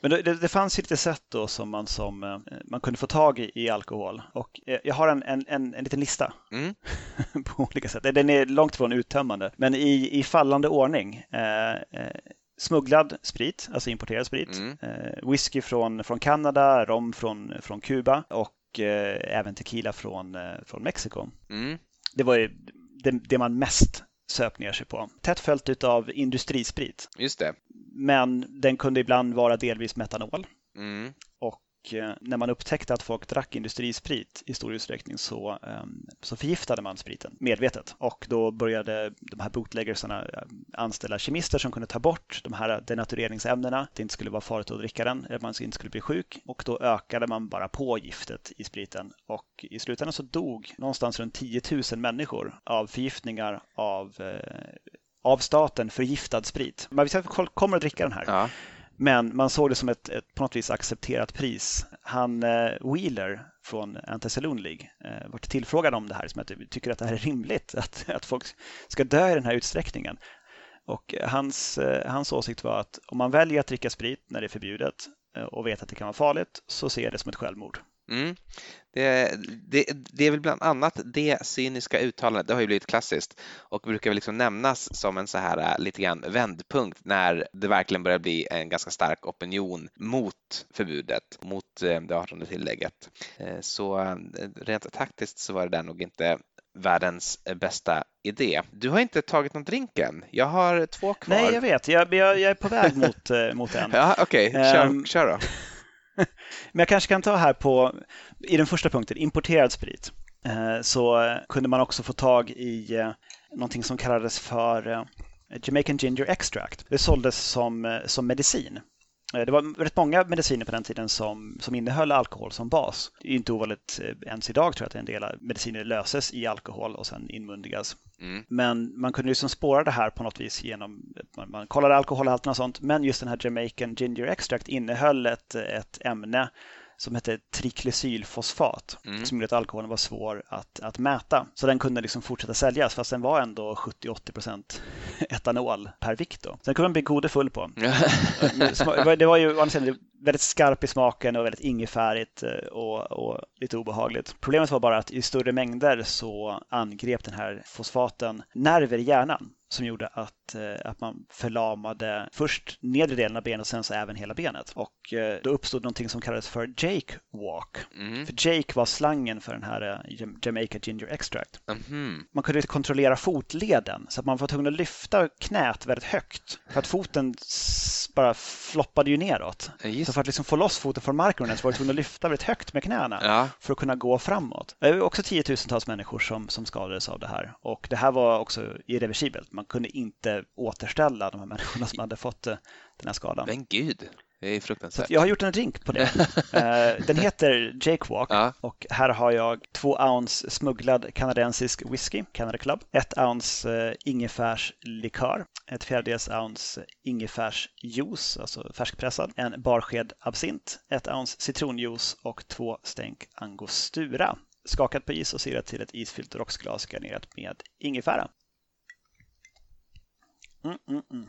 Men det, det, fanns ju lite sätt då som man, som, eh, man kunde få tag i, i alkohol. Och eh, jag har en, en, en, en liten lista mm. <laughs> på olika sätt. Den är långt ifrån uttömmande. Men i, i fallande ordning. Eh, eh, smugglad sprit, alltså importerad sprit. Mm. Eh, whisky från, från Kanada, rom från, från Kuba och eh, även tequila från, från Mexiko. Mm. Det var ju det, det man mest söp ner sig på. Tätt följt av industrisprit. Just det. Men den kunde ibland vara delvis metanol. Mm. Och eh, när man upptäckte att folk drack industrisprit i stor utsträckning så, ehm, så förgiftade man spriten medvetet. Och då började de här bootleggersarna eh, anställa kemister som kunde ta bort de här denatureringsämnena. Det inte skulle vara farligt att dricka den, eller man inte skulle bli sjuk. Och då ökade man bara på giftet i spriten. Och i slutändan så dog någonstans runt 10 000 människor av förgiftningar av eh, av staten förgiftad sprit. Man visste att folk kommer att dricka den här. Ja. Men man såg det som ett, ett, på något vis accepterat pris. Han eh, Wheeler från Anti-Saloon League eh, var tillfrågad om det här, som att tycker att det här är rimligt, <laughs> att, att folk ska dö i den här utsträckningen. Och hans, eh, hans åsikt var att om man väljer att dricka sprit när det är förbjudet eh, och vet att det kan vara farligt så ser jag det som ett självmord. Mm. Det, det, det, är väl bland annat det cyniska uttalandet, det har ju blivit klassiskt och brukar väl liksom nämnas som en så här äh, lite grann vändpunkt när det verkligen börjar bli en ganska stark opinion mot förbudet, mot äh, det 18 tillägget. Äh, så rent taktiskt så var det där nog inte världens bästa idé. Du har inte tagit någon drink än. Jag har två kvar. Nej, jag vet. Jag, jag, jag är på väg mot, mot en. <laughs> ja, okej. Okay. Kör, um, kör då. Men jag kanske kan ta här på, i den första punkten, importerad sprit. Eh, så kunde man också få tag i eh, någonting som kallades för eh, Jamaican Ginger Extract. Det såldes som, som medicin det var rätt många mediciner på den tiden som, som innehöll alkohol som bas. Det är inte ovanligt ens idag tror jag att en del mediciner löses i alkohol och sen inmundigas. Mm. Men man kunde liksom spåra det här på något vis genom man, man kollade alkoholhalten och sånt. Men just den här Jamaican Ginger Extract innehöll ett, ett ämne som hette triklesylfosfat mm. som gjorde att alkoholen var svår att, att mäta. Så den kunde liksom fortsätta säljas fast den var ändå 70-80% <laughs> etanol per vikt. Då. Så den kunde man bli gode full på. det var ju väldigt skarp i smaken och väldigt ingefärigt eh, och, och, lite obehagligt. Problemet var bara att i större mängder så angrep den här fosfaten nerver i hjärnan som gjorde att, eh, att man förlamade först nedre delen av benet och sen så även hela benet. Och eh, då uppstod någonting som kallades för Jake Walk. Mm. För Jake var slangen för den här Jamaica Ginger Extract. Mm. Man kunde kontrollera fotleden så att man var tvungen att lyfta knät väldigt högt för att foten bara floppade ju neråt. Just. Så för att liksom få loss foten från marken så var du tvungen att lyfta väldigt högt med knäna ja. för att kunna gå framåt. Det var också tiotusentals människor som, som skadades av det här och det här var också irreversibelt man kunde inte återställa de här människorna som hade fått eh, den här skadan. Men gud, det är fruktansvärt. Så jag har gjort en drink på det. <laughs> Eh, den heter Jake Walk ja. och här har jag två ounce smugglad kanadensisk whisky, Canada Club, ett ounce eh, ingefärslikör, ett fjärdedels ounce ingefärsjuice, alltså färskpressad, en barsked absint, ett ounce citronjuice och två stänk angostura skakat på is och sirat till ett isfyllt rocksglas garnerat med ingefära. Mm, mm, mm.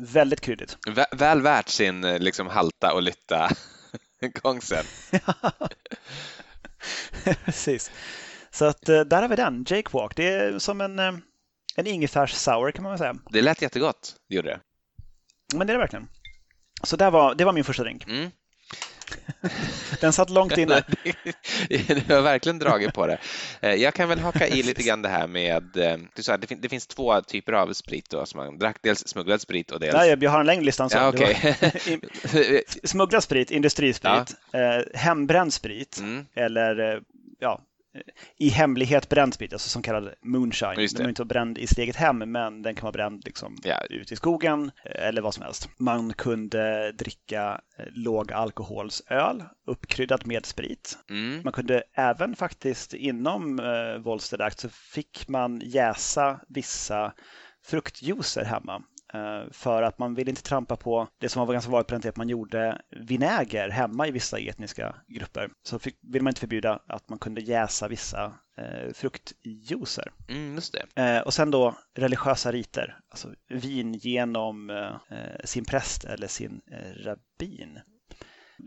Väldigt kryddigt. Väl, väl värt sin eh, liksom halta och lytta <laughs> gång sen. <laughs> Precis. Så att eh, där har vi den, Jake Walk. Det är som en, eh, en ingefärs sour kan man väl säga. Det lät jättegott, det gjorde det. Men det är det verkligen. Så där var, det var min första drink. Mm. <laughs> Den satt långt inne. <laughs> <laughs> du har verkligen dragit på det. Eh, jag kan väl haka i lite grann det här med, eh, du sa att det, finns två typer av sprit då, som man drack, dels smugglad sprit och dels... Nej, jag har en längre lista än så. Ja, okay. smugglad sprit, industrisprit, ja. Eh, hembränd sprit mm. eller ja, i hemlighet bränd sprit, alltså som kallad moonshine. Den behöver inte bränd i sitt eget hem, men den kan vara bränd liksom ja. ute i skogen eh, eller vad som helst. Man kunde dricka eh, lågalkoholsöl uppkryddat med sprit. Mm. Man kunde även faktiskt inom eh, Volstead Act så fick man jäsa vissa fruktjuicer hemma. Eh, för att man ville inte trampa på det som var ganska vanligt på den tiden, att man gjorde vinäger hemma i vissa etniska grupper. Så fick, ville man inte förbjuda att man kunde jäsa vissa eh, fruktjuicer. Mm, just det. Eh, och sen då religiösa riter, alltså vin genom eh, sin präst eller sin eh, rabbin.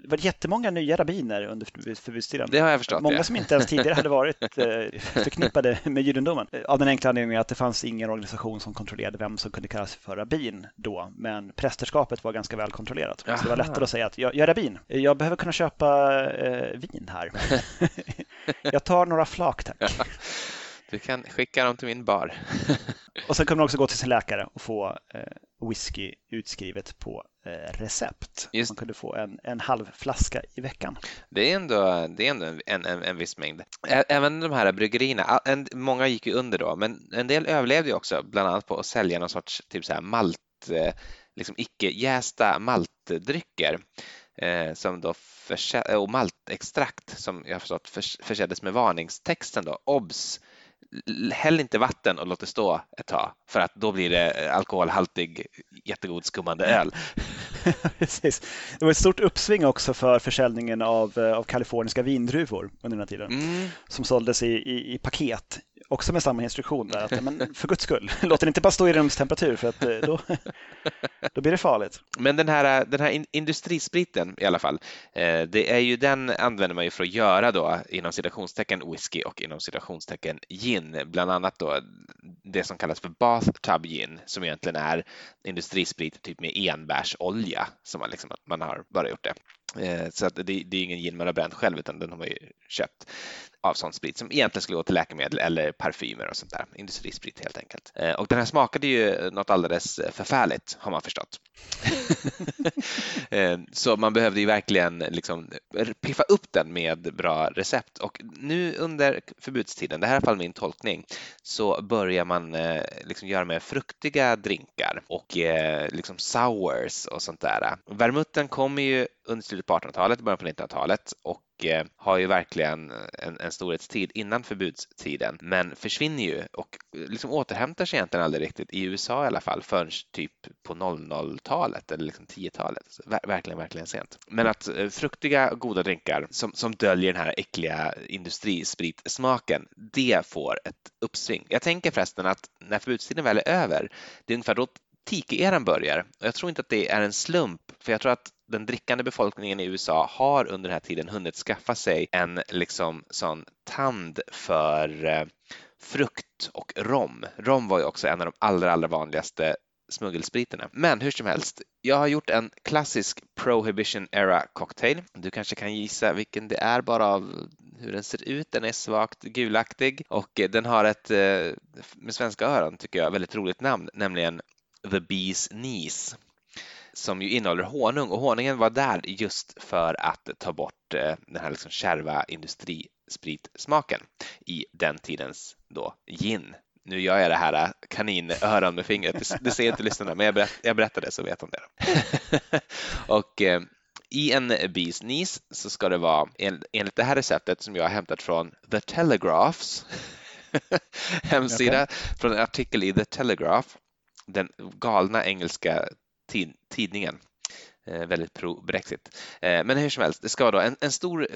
Det var jättemånga nya rabbiner under förbudstiden. Det har jag förstått. Många ja. som inte ens tidigare hade varit <laughs> eh, förknippade med judendomen. Av den enkla anledningen att det fanns ingen organisation som kontrollerade vem som kunde kallas för rabbin då. Men prästerskapet var ganska väl kontrollerat. Aha. Så det var lättare att säga att jag, jag är rabbin. Jag behöver kunna köpa eh, vin här. <laughs> jag tar några flak tack. Du kan skicka dem till min bar. och sen kunde man också gå till sin läkare och få eh, whisky utskrivet på eh, recept. Just. Man kunde få en, en halv flaska i veckan. Det är ändå, det är ändå en, en, en viss mängd. Även de här bryggerierna, en, många gick ju under då, men en del överlevde ju också, bland annat på att sälja någon sorts typ så här malt, eh, liksom icke jästa maltdrycker eh, som då och maltextrakt som jag förstått förseddes med varningstexten då, obs! häll inte vatten och låt det stå ett tag för att då blir det alkoholhaltig jättegod skummande öl. <laughs> Precis. Det var ett stort uppsving också för försäljningen av, eh, av kaliforniska vindruvor under den här tiden mm. som såldes i, i, i, paket också med samma instruktion där, att, men <laughs> för guds skull, låt den inte bara stå i rumstemperatur för att eh, då, <laughs> då blir det farligt. Men den här, den här industrispriten i alla fall, eh, det är ju den använder man ju för att göra då inom citationstecken whisky och inom citationstecken gin, bland annat då det som kallas för bathtub gin som egentligen är industrisprit typ med enbärsolja som man, liksom, man har bara gjort det. Eh, så att det, det är ingen gin man har bränt själv utan den har man ju köpt av sån sprit som egentligen skulle gå till läkemedel eller parfymer och sånt där. Industrisprit helt enkelt. Eh, och den här smakade ju något alldeles förfärligt har man förstått. <laughs> Eh, så man behövde ju verkligen liksom piffa upp den med bra recept och nu under förbudstiden, det här är i alla fall min tolkning, så börjar man liksom göra med fruktiga drinkar och liksom sours och sånt där. Vermutten kommer ju under slutet på 1800-talet, början på 1900-talet och eh, har ju verkligen en, en storhetstid innan förbudstiden, men försvinner ju och eh, liksom återhämtar sig egentligen aldrig riktigt, i USA i alla fall, förrän typ på 00-talet eller liksom 10-talet. Verkligen, verkligen sent. Men att eh, fruktiga, goda drinkar som, som döljer den här äckliga industrispritsmaken, det får ett uppsving. Jag tänker förresten att när förbudstiden väl är över, det är ungefär då tiki-eran börjar. Jag tror inte att det är en slump, för jag tror att den drickande befolkningen i USA har under den här tiden hunnit skaffa sig en liksom sån tand för eh, frukt och rom. Rom var ju också en av de allra, allra vanligaste smuggelspriterna. Men hur som helst, jag har gjort en klassisk Prohibition Era cocktail. Du kanske kan gissa vilken det är bara av hur den ser ut. Den är svagt gulaktig och den har ett, eh, med svenska öron tycker jag, väldigt roligt namn, nämligen The Bee's Knees som ju innehåller honung och honungen var där just för att ta bort eh, den här liksom kärva industrispritsmaken i den tidens då gin. Nu gör jag det här eh, kaninöron med fingret, det, ser inte lyssnarna, men jag, berätt, jag berättar det så vet de det. <laughs> och eh, i en Bees Knees så ska det vara enligt det här receptet som jag har hämtat från The Telegraphs <laughs> hemsida, okay. från en artikel i The Telegraph, den galna engelska tidningen. Eh, väldigt pro-Brexit. Eh, men hur som helst, det ska vara en, en stor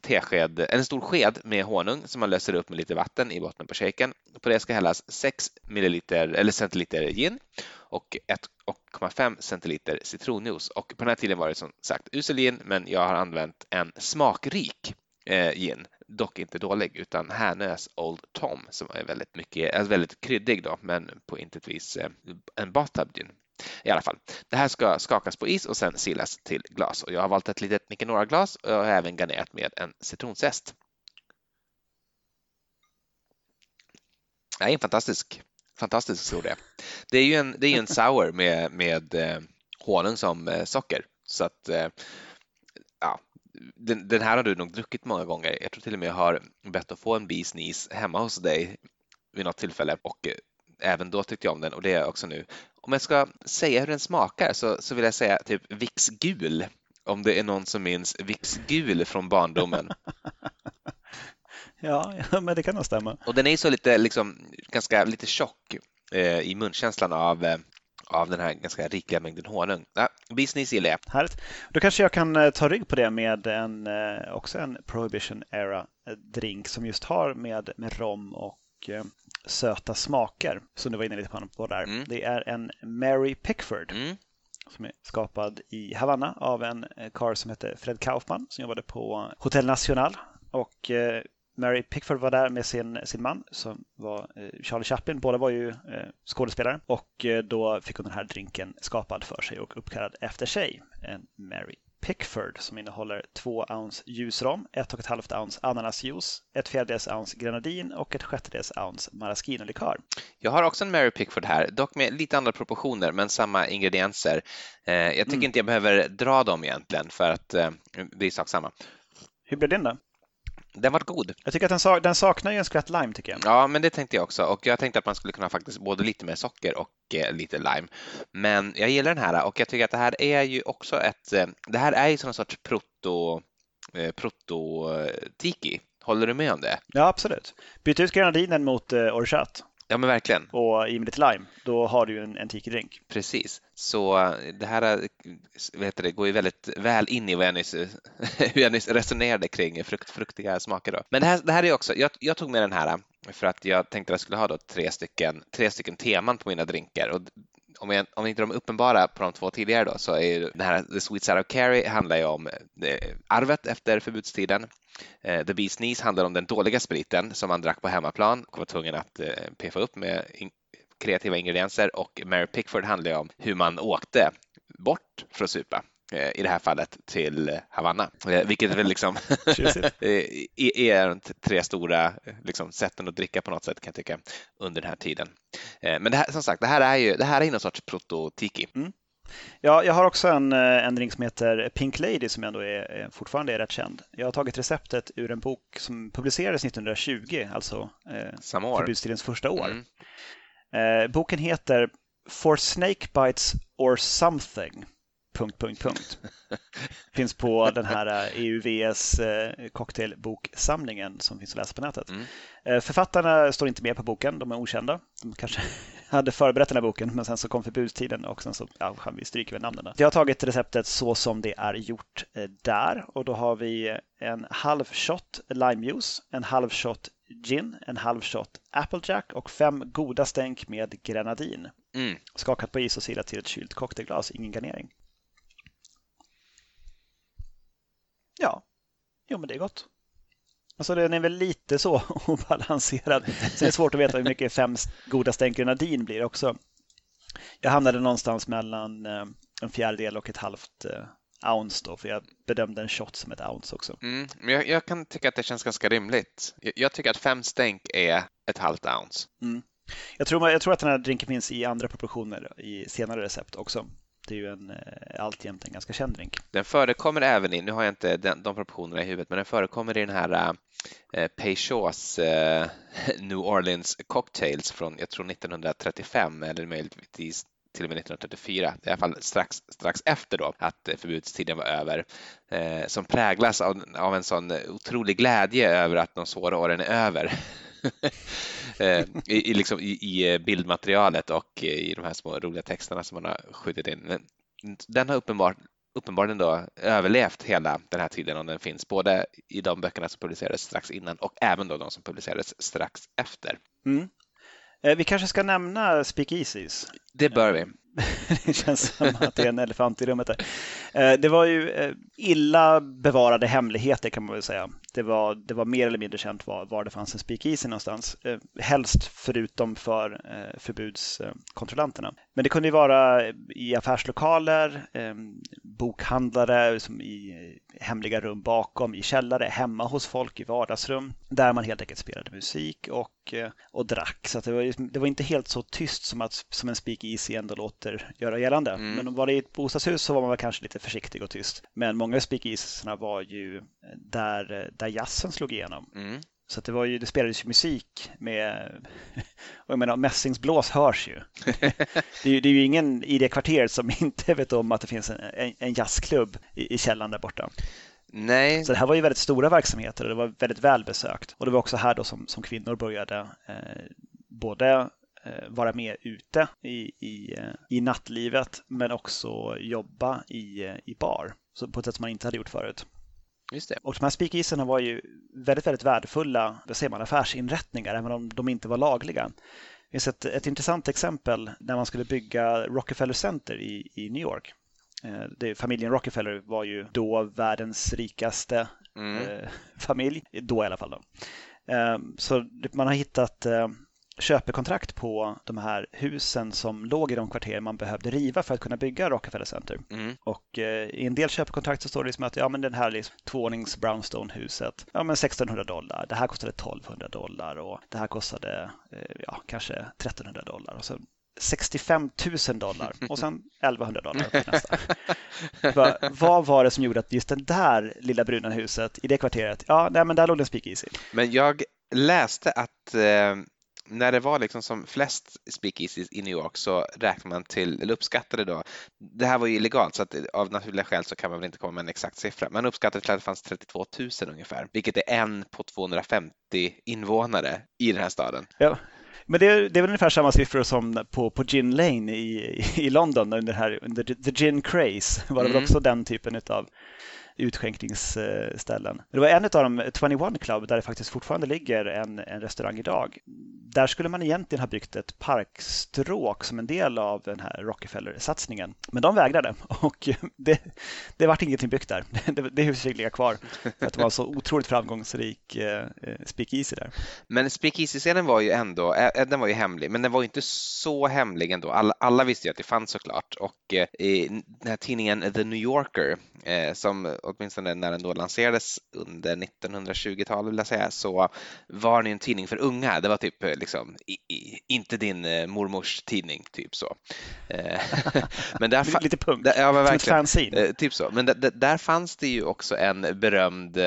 tesked, en stor sked med honung som man löser upp med lite vatten i botten på shaken. På det ska hällas 6 milliliter eller centiliter gin och 1,5 centiliter citronjuice. Och på den här tiden var det som sagt usel gin, men jag har använt en smakrik eh, gin, dock inte dålig, utan Härnös Old Tom som är väldigt mycket, alltså väldigt kryddig då, men på intet vis eh, en bathtub gin. I alla fall, det här ska skakas på is och sen silas till glas och jag har valt ett litet Nicanora-glas och jag har även garnerat med en citronzest. Det är en fantastisk, fantastisk historia. Det är ju en, det är en sour med, med eh, honung som eh, socker så att eh, den, den, här har du nog druckit många gånger. Jag tror till och med jag har bett att få en Knees hemma hos dig vid något tillfälle och även då tyckte jag om den och det är jag också nu. Om jag ska säga hur den smakar så, så vill jag säga typ Vicks gul. Om det är någon som minns Vicks gul från barndomen. <laughs> ja, ja, men det kan nog stämma. Och den är så lite, liksom, ganska lite tjock eh, i munkänslan av eh, av den här ganska rikliga mängden honung. Ja, business gillar jag. Härligt. Då kanske jag kan eh, ta rygg på det med en, eh, också en Prohibition Era drink som just har med, med rom och eh, söta smaker som du var inne lite på där. Mm. Det är en Mary Pickford mm. som är skapad i Havanna av en eh, karl som hette Fred Kaufman som jobbade på Hotel National. Och eh, Mary Pickford var där med sin, sin man som var eh, Charlie Chaplin. Båda var ju skådespelare och då fick hon den här drinken skapad för sig och uppkallad efter sig. En Mary Pickford som innehåller 2 ounce ljusrom, 1,5 ounce ananasjuice, ett fjärdedels ounce grenadin och ett sjättedels ounce maraschino-likör. Jag har också en Mary Pickford här, dock med lite andra proportioner men samma ingredienser. Eh, jag tycker mm. inte jag behöver dra dem egentligen för att eh, det är sak samma. Hur blir din då? Den var god. Jag tycker att den, sak, den saknar ju en skvätt lime tycker jag. Ja, men det tänkte jag också och jag tänkte att man skulle kunna faktiskt både lite mer socker och eh, lite lime. Men jag gillar den här och jag tycker att det här är ju också ett, eh, det här är ju som en sorts proto, eh, proto tiki. Håller du med om det? Ja, absolut. Byt ut grenadinen mot eh, orchat. Ja, men verkligen. Och i med lite lime, då har du ju en, en tiki-drink. Precis, så eh, det här vet det, går ju väldigt väl in i vad jag nyss, <laughs> hur jag nyss resonerade kring frukt, fruktiga smaker. Då. Men det här, det här är också, jag, jag, tog med den här för att jag tänkte att jag skulle ha då tre, stycken, tre stycken teman på mina drinkar. Och om, jag, om inte de är uppenbara på de två tidigare då så är ju den här The Sweet Side of Carrie handlar ju om eh, arvet efter förbudstiden. Eh, The Beast Knees handlar om den dåliga spriten som man drack på hemmaplan och var tvungen att eh, piffa upp med kreativa ingredienser och Mary Pickford handlar ju om hur man åkte bort för att supa. Eh, i det här fallet till Havanna, eh, vilket väl liksom <laughs> <laughs> är de tre stora liksom, sätten att dricka på något sätt kan jag tycka under den här tiden. Eh, men det här, som sagt, det här är ju det här är någon sorts proto-tiki. Mm. Ja, jag har också en, eh, en drink som heter Pink Lady som ändå är, fortfarande är rätt känd. Jag har tagit receptet ur en bok som publicerades 1920, alltså eh, förbudstidens första år. Mm. Eh, boken heter For Snake Bites or Something punkt, punkt, punkt. <laughs> finns på den här EUVs eh, e eh, cocktailboksamlingen som finns att läsa på nätet. Mm. Eh, författarna står inte med på boken, de är okända. De kanske <laughs> hade förberett den här boken men sen så kom förbudstiden och sen så ja, vi stryker vi namnen. Jag har tagit receptet så som det är gjort där och då har vi en halv shot limejuice, en halv shot gin, en halv shot Applejack och fem goda stänk med grenadin. Mm. Skakat på is och silat till ett kylt cocktailglas, ingen garnering. Ja, jo men det är gott. Alltså den är väl lite så <laughs> obalanserad. Sen är det svårt att veta hur mycket fem goda stänk grenadin blir också. Jag hamnade någonstans mellan eh, en fjärdedel och ett halvt eh, ounce då, för jag bedömde en shot som ett ounce också. Mm, men jag, jag, kan tycka att det känns ganska rimligt. Jag, jag tycker att fem stänk är ett halvt ounce. Mm. Jag, tror, jag tror att den här drinken finns i andra proportioner i senare recept också det är ju en, eh, alltjämt en ganska känd drink. Den förekommer även i, nu har jag inte den, de proportionerna i huvudet, men den förekommer i den här eh, Peychaus eh, <laughs> New Orleans Cocktails från, jag tror 1935 eller möjligtvis till och med 1934, i alla fall strax, strax efter då att eh, förbudstiden var över, eh, som präglas av, av en sån otrolig glädje över att de svåra åren är över. <laughs> <laughs> Eh, I, i, liksom, i, i, bildmaterialet och i de här små roliga texterna som man har skjutit in. Den har uppenbart, uppenbarligen då överlevt hela den här tiden och den finns både i de böckerna som publicerades strax innan och även då de som publicerades strax efter. Mm. Eh, vi kanske ska nämna speakeasies. Det bör vi. <laughs> det känns som att det är en elefant i rummet där. Eh, det var ju eh, illa bevarade hemligheter kan man väl säga. Det var, det var mer eller mindre känt var, var det fanns en speakeasy någonstans. Eh, helst förutom för eh, förbudskontrollanterna. Men det kunde ju vara i affärslokaler, eh, bokhandlare som i hemliga rum bakom, i källare, hemma hos folk i vardagsrum. Där man helt enkelt spelade musik och, och drack. Så det, var, det var inte helt så tyst som, att, som en speakeasy ändå låter göra gällande. Mm. Men var det i ett bostadshus så var man kanske lite försiktig och tyst. Men många av speakeasiesna var ju där, där jazzen slog igenom. Mm. Så det, var ju, det spelades ju musik med, <laughs> och jag menar mässingsblås hörs ju. <laughs> Det är ju, det är ju ingen i det kvarteret som <laughs> inte vet om att det finns en, en jazzklubb i, i källaren där borta. Nej. Så det här var ju väldigt stora verksamheter och det var väldigt välbesökt. Och det var också här då som, som kvinnor började eh, både Eh, vara med ute i, i, eh, i nattlivet men också jobba i, eh, i bar så på ett sätt som man inte hade gjort förut. Just det. Och de här speakeaserna var ju väldigt, väldigt värdefulla vad säger man, affärsinrättningar även om de inte var lagliga. Det finns ett, ett intressant exempel när man skulle bygga Rockefeller Center i, i New York. Det, familjen Rockefeller var ju då världens rikaste mm. eh, familj, då i alla fall. Då. Eh, så man har hittat eh, köpekontrakt på de här husen som låg i de kvarter man behövde riva för att kunna bygga Rockefeller Center. Mm. Och eh, i en del köpekontrakt så står det liksom att ja, men den här liksom, tvåvånings brownstone-huset, ja men 1600 dollar, det här kostade 1200 dollar och det här kostade eh, ja, kanske 1300 dollar. Och så 65 000 dollar och sen <laughs> 1100 dollar nästa. Va, vad var det som gjorde att just det där lilla bruna huset i det kvarteret, ja, nej, men där låg det en speakeasy. Men jag läste att eh, när det var liksom som flest speakeasies i New York så räknade man till, eller uppskattade då, det här var ju illegalt så att av naturliga skäl så kan man väl inte komma med en exakt siffra, men uppskattade till att det fanns 32 000 ungefär, vilket är en på 250 invånare i den här staden. Ja. Men det är, det är väl ungefär samma siffror som på, på Gin Lane i, i London under, här, under The Gin Craze var det mm. väl också den typen av utskänkningsställen. Det var en av dem, 21 Club, där det faktiskt fortfarande ligger en, en restaurang idag. Där skulle man egentligen ha byggt ett parkstråk som en del av den här Rockefeller-satsningen. Men de vägrade och <laughs> det, det vart ingenting byggt där. <laughs> Det, det huset fick ligga kvar för att det var så otroligt framgångsrik eh, eh speakeasy där. Men speakeasy-scenen var ju ändå, eh, eh den var ju hemlig, men den var inte så hemlig ändå. Alla, alla visste ju att det fanns såklart och eh, den här tidningen The New Yorker eh, som åtminstone när den då lanserades under 1920-talet vill jag säga, så var den en tidning för unga. Det var typ liksom i, i, inte din eh, mormors tidning, typ så. <laughs> men där <laughs> Lite punk, där, ja, som ett fanzine. Typ så. Men där fanns det ju också en berömd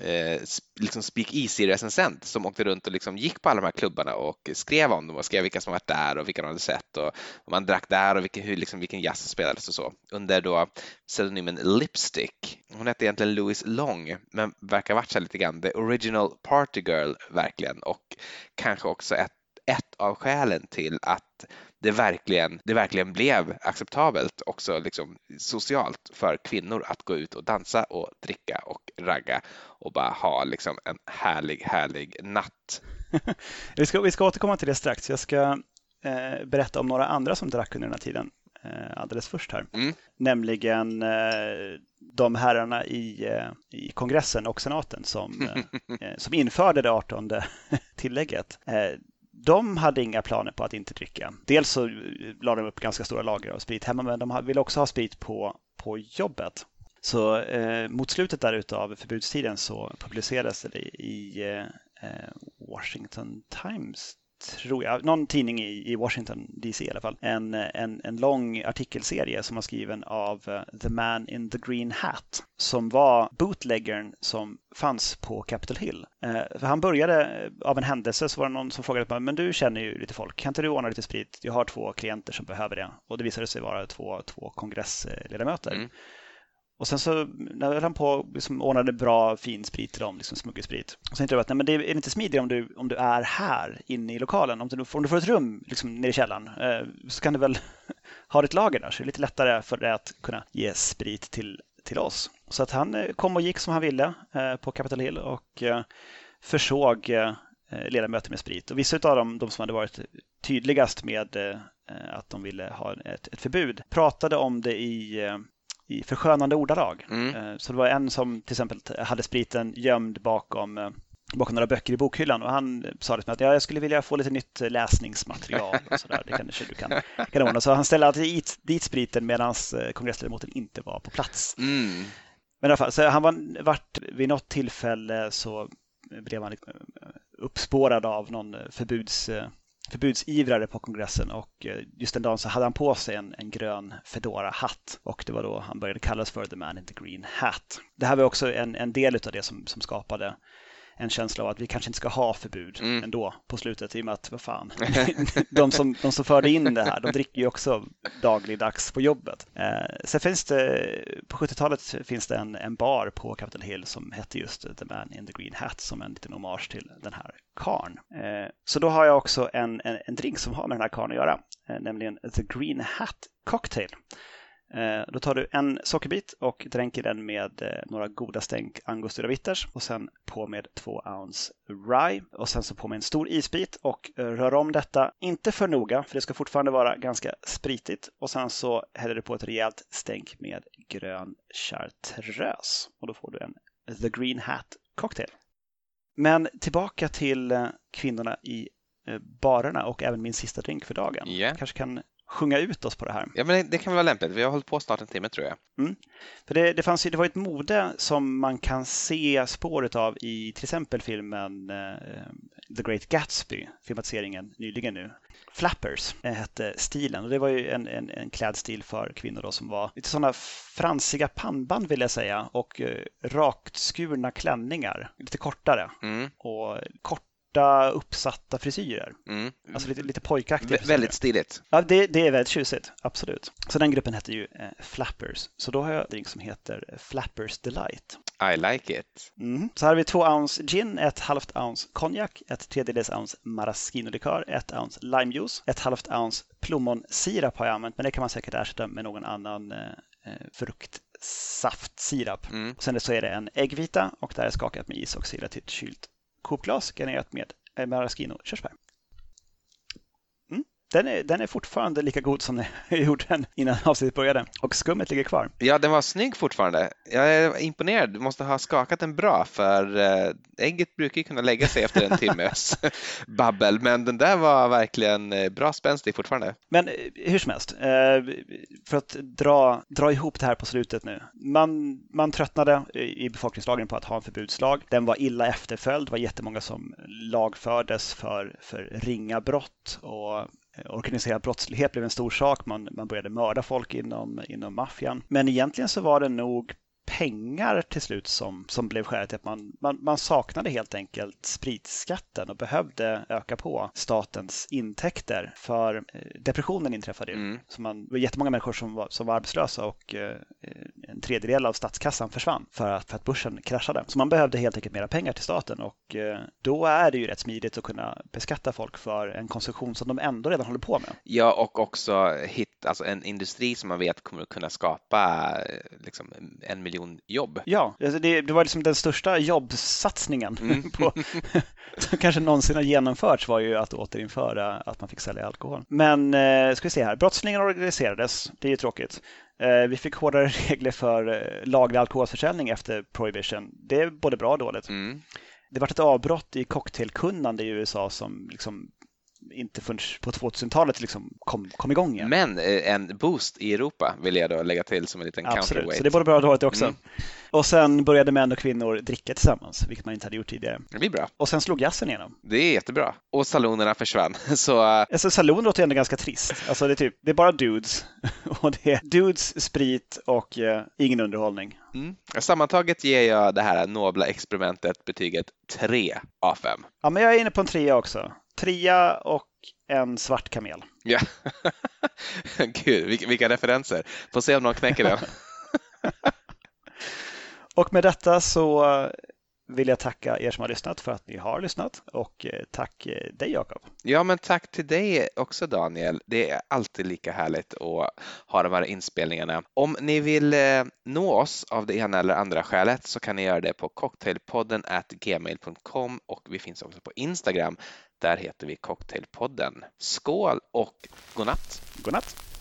eh, liksom Speak Easy-recensent som åkte runt och liksom gick på alla de här klubbarna och skrev om dem och skrev vilka som varit där och vilka de hade sett och, vad man drack där och vilken, hur, liksom, vilken jazz som spelades och så under då pseudonymen Lipstick. Hon hette egentligen Louise Long men verkar varit så lite grann the original party girl verkligen och kanske också ett, ett av skälen till att det verkligen, det verkligen blev acceptabelt också liksom socialt för kvinnor att gå ut och dansa och dricka och ragga och bara ha liksom en härlig, härlig natt. <laughs> vi, ska, vi ska återkomma till det strax. Jag ska eh, berätta om några andra som drack under den här tiden eh, alldeles först här. Mm. Nämligen eh, de herrarna i, eh, i kongressen och senaten som, <laughs> eh, eh, som införde det 18 <laughs> tillägget de hade inga planer på att inte dricka. Dels så eh, la de upp ganska stora lager av sprit hemma, men de ville också ha sprit på, på jobbet. Så eh, mot slutet där utav förbudstiden så publicerades det i eh, eh Washington Times tror jag, någon tidning i, i Washington DC i alla fall, en, en, en lång artikelserie som var skriven av eh, The Man in the Green Hat som var bootleggern som fanns på Capitol Hill. Eh, för han började eh, av en händelse så var det någon som frågade mig, men du känner ju lite folk, kan inte du ordna lite sprit? Jag har två klienter som behöver det. Och det visade sig vara två, två kongressledamöter. Mm. Och sen så när han på liksom ordnade bra fin sprit till dem, liksom smuggelsprit. Och sen tänkte jag att nej, men det är inte smidigare om du, om du är här inne i lokalen. Om du, om du får ett rum liksom, nere i källaren eh, så kan du väl <laughs> ha ditt lager där. Så det är lite lättare för dig att kunna ge sprit till, till oss. Så att han eh, kom och gick som han ville eh, på Capitol Hill och eh, försåg eh, ledamöter med sprit. Och vissa av dem, de som hade varit tydligast med eh, att de ville ha ett, ett förbud, pratade om det i eh, i förskönande ordalag. Mm. Eh, så det var en som till exempel hade spriten gömd bakom eh, bakom några böcker i bokhyllan och han sa det att ja, jag skulle vilja få lite nytt läsningsmaterial och sådär. Det kanske du kan, kan ordna. Så han ställde alltid dit spriten medan eh, kongressledamoten inte var på plats. Mm. Men i alla fall, så han var, vart, vid något tillfälle så blev han uppspårad av någon förbuds förbudsivrare på kongressen och eh, just den dagen så hade han på sig en, en grön Fedora-hatt och det var då han började kallas för The Man in the Green Hat. Det här var också en, en del av det som, som skapade en känsla av att vi kanske inte ska ha förbud mm. ändå på slutet i och med att vad fan, <laughs> de, som, de som förde in det här, de dricker ju också dagligdags på jobbet. Eh, sen finns det, på 70-talet finns det en, en bar på Capitol Hill som hette just The Man in the Green Hat som en liten hommage till den här karn. Eh, så då har jag också en, en, en drink som har med den här karn att göra, eh, nämligen The Green Hat Cocktail. Eh, då tar du en sockerbit och dränker den med eh, några goda stänk angostura bitters och sen på med två ounce rye och sen så på med en stor isbit och eh, rör om detta, inte för noga för det ska fortfarande vara ganska spritigt och sen så häller du på ett rejält stänk med grön chartreuse och då får du en The Green Hat cocktail. Men tillbaka till kvinnorna i barerna och även min sista drink för dagen. Yeah. Kanske kan sjunga ut oss på det här. Ja, men det kan vara lämpligt. Vi har hållit på snart en timme tror jag. Mm. För det, det, fanns, det var ett mode som man kan se spåret av i till exempel filmen uh, The Great Gatsby, filmatiseringen nyligen nu. Flappers eh, hette stilen och det var ju en, en, en klädstil för kvinnor då som var lite sådana fransiga pannband vill jag säga och uh, rakt skurna klänningar, lite kortare mm. och kort korta uppsatta frisyrer. Mm. Alltså lite, lite pojkaktiga. V väldigt stiligt. Ja, det, det, är väldigt tjusigt. Absolut. Så den gruppen heter ju eh, Flappers. Så då har jag en drink som heter Flappers Delight. I like it. Mm. Så här har vi två ounce gin, ett halvt ounce konjak, ett tredjedels ounce maraschino-likör, ett ounce limejuice, ett halvt ounce plommonsirap har jag använt, men det kan man säkert ersätta med någon annan eh, eh fruktsaftsirap. Mm. Sen så är det en äggvita och där är skakat med is och silat till ett kylt kokglas garnerat med eh, maraschino körsbär. Den är, den är fortfarande lika god som <laughs> jag gjorde den innan avsnittet började. Och skummet ligger kvar. Ja, den var snygg fortfarande. Jag är imponerad. Du måste ha skakat den bra för eh, ägget brukar ju kunna lägga sig efter en timmes <laughs> babbel. Men den där var verkligen eh, bra spänstig fortfarande. Men eh, hur som helst, för att dra, dra ihop det här på slutet nu. Man, man tröttnade i befolkningslagen på att ha en förbudslag. Den var illa efterföljd. Det var jättemånga som lagfördes för, för ringa brott och Eh, organiserad brottslighet blev en stor sak. Man, man började mörda folk inom, inom maffian. Men egentligen så var det nog pengar till slut som, som blev skälet att man, man, man, saknade helt enkelt spritskatten och behövde öka på statens intäkter. För eh, depressionen inträffade ju. Mm. Så man, det var jättemånga människor som var, som var arbetslösa och eh, en tredjedel av statskassan försvann för att, för att börsen kraschade. Så man behövde helt enkelt mera pengar till staten och eh, då är det ju rätt smidigt att kunna beskatta folk för en konsumtion som de ändå redan håller på med. Ja, och också hit, alltså en industri som man vet kommer att kunna skapa liksom, en miljon jobb. Ja, alltså det, det var liksom den största jobbsatsningen mm. <laughs> på, som kanske någonsin har genomförts var ju att återinföra att man fick sälja alkohol. Men eh, ska vi se här, brottslingarna organiserades, det är ju tråkigt. Eh, vi fick hårdare <laughs> regler för eh, laglig alkoholförsäljning efter prohibition. Det är både bra och dåligt. Mm. Det var ett avbrott i cocktailkunnande i USA som liksom inte förrän på 2000-talet liksom kom, kom igång igen. Men eh, en boost i Europa vill jag då lägga till som en liten Absolut, counterweight. så det är både bra och dåligt också. Mm. Och sen började män och kvinnor dricka tillsammans, vilket man inte hade gjort tidigare. Det blir bra. Och sen slog jazzen igenom. Det är jättebra. Och salonerna försvann. <laughs> Så... Eh, alltså, saloner låter ändå ganska trist. Alltså, det, är typ, det är bara dudes. <laughs> och det är dudes, sprit och eh, ingen underhållning. Mm. Sammantaget ger jag det här nobla experimentet betyget 3 av 5. Ja, men jag är inne på en 3 också trea och en svart kamel. Ja, <laughs> gud vilka, vilka referenser. Får se om någon knäcker den. Och med detta så vill jag tacka er som har lyssnat för att ni har lyssnat och eh, tack eh, dig Jakob. Ja, men tack till dig också Daniel. Det är alltid lika härligt att ha de här inspelningarna. Om ni vill eh, nå oss av det ena eller andra skälet så kan ni göra det på cocktailpodden gmail.com och vi finns också på Instagram. Där heter vi Cocktailpodden. Skål och godnatt! Godnatt!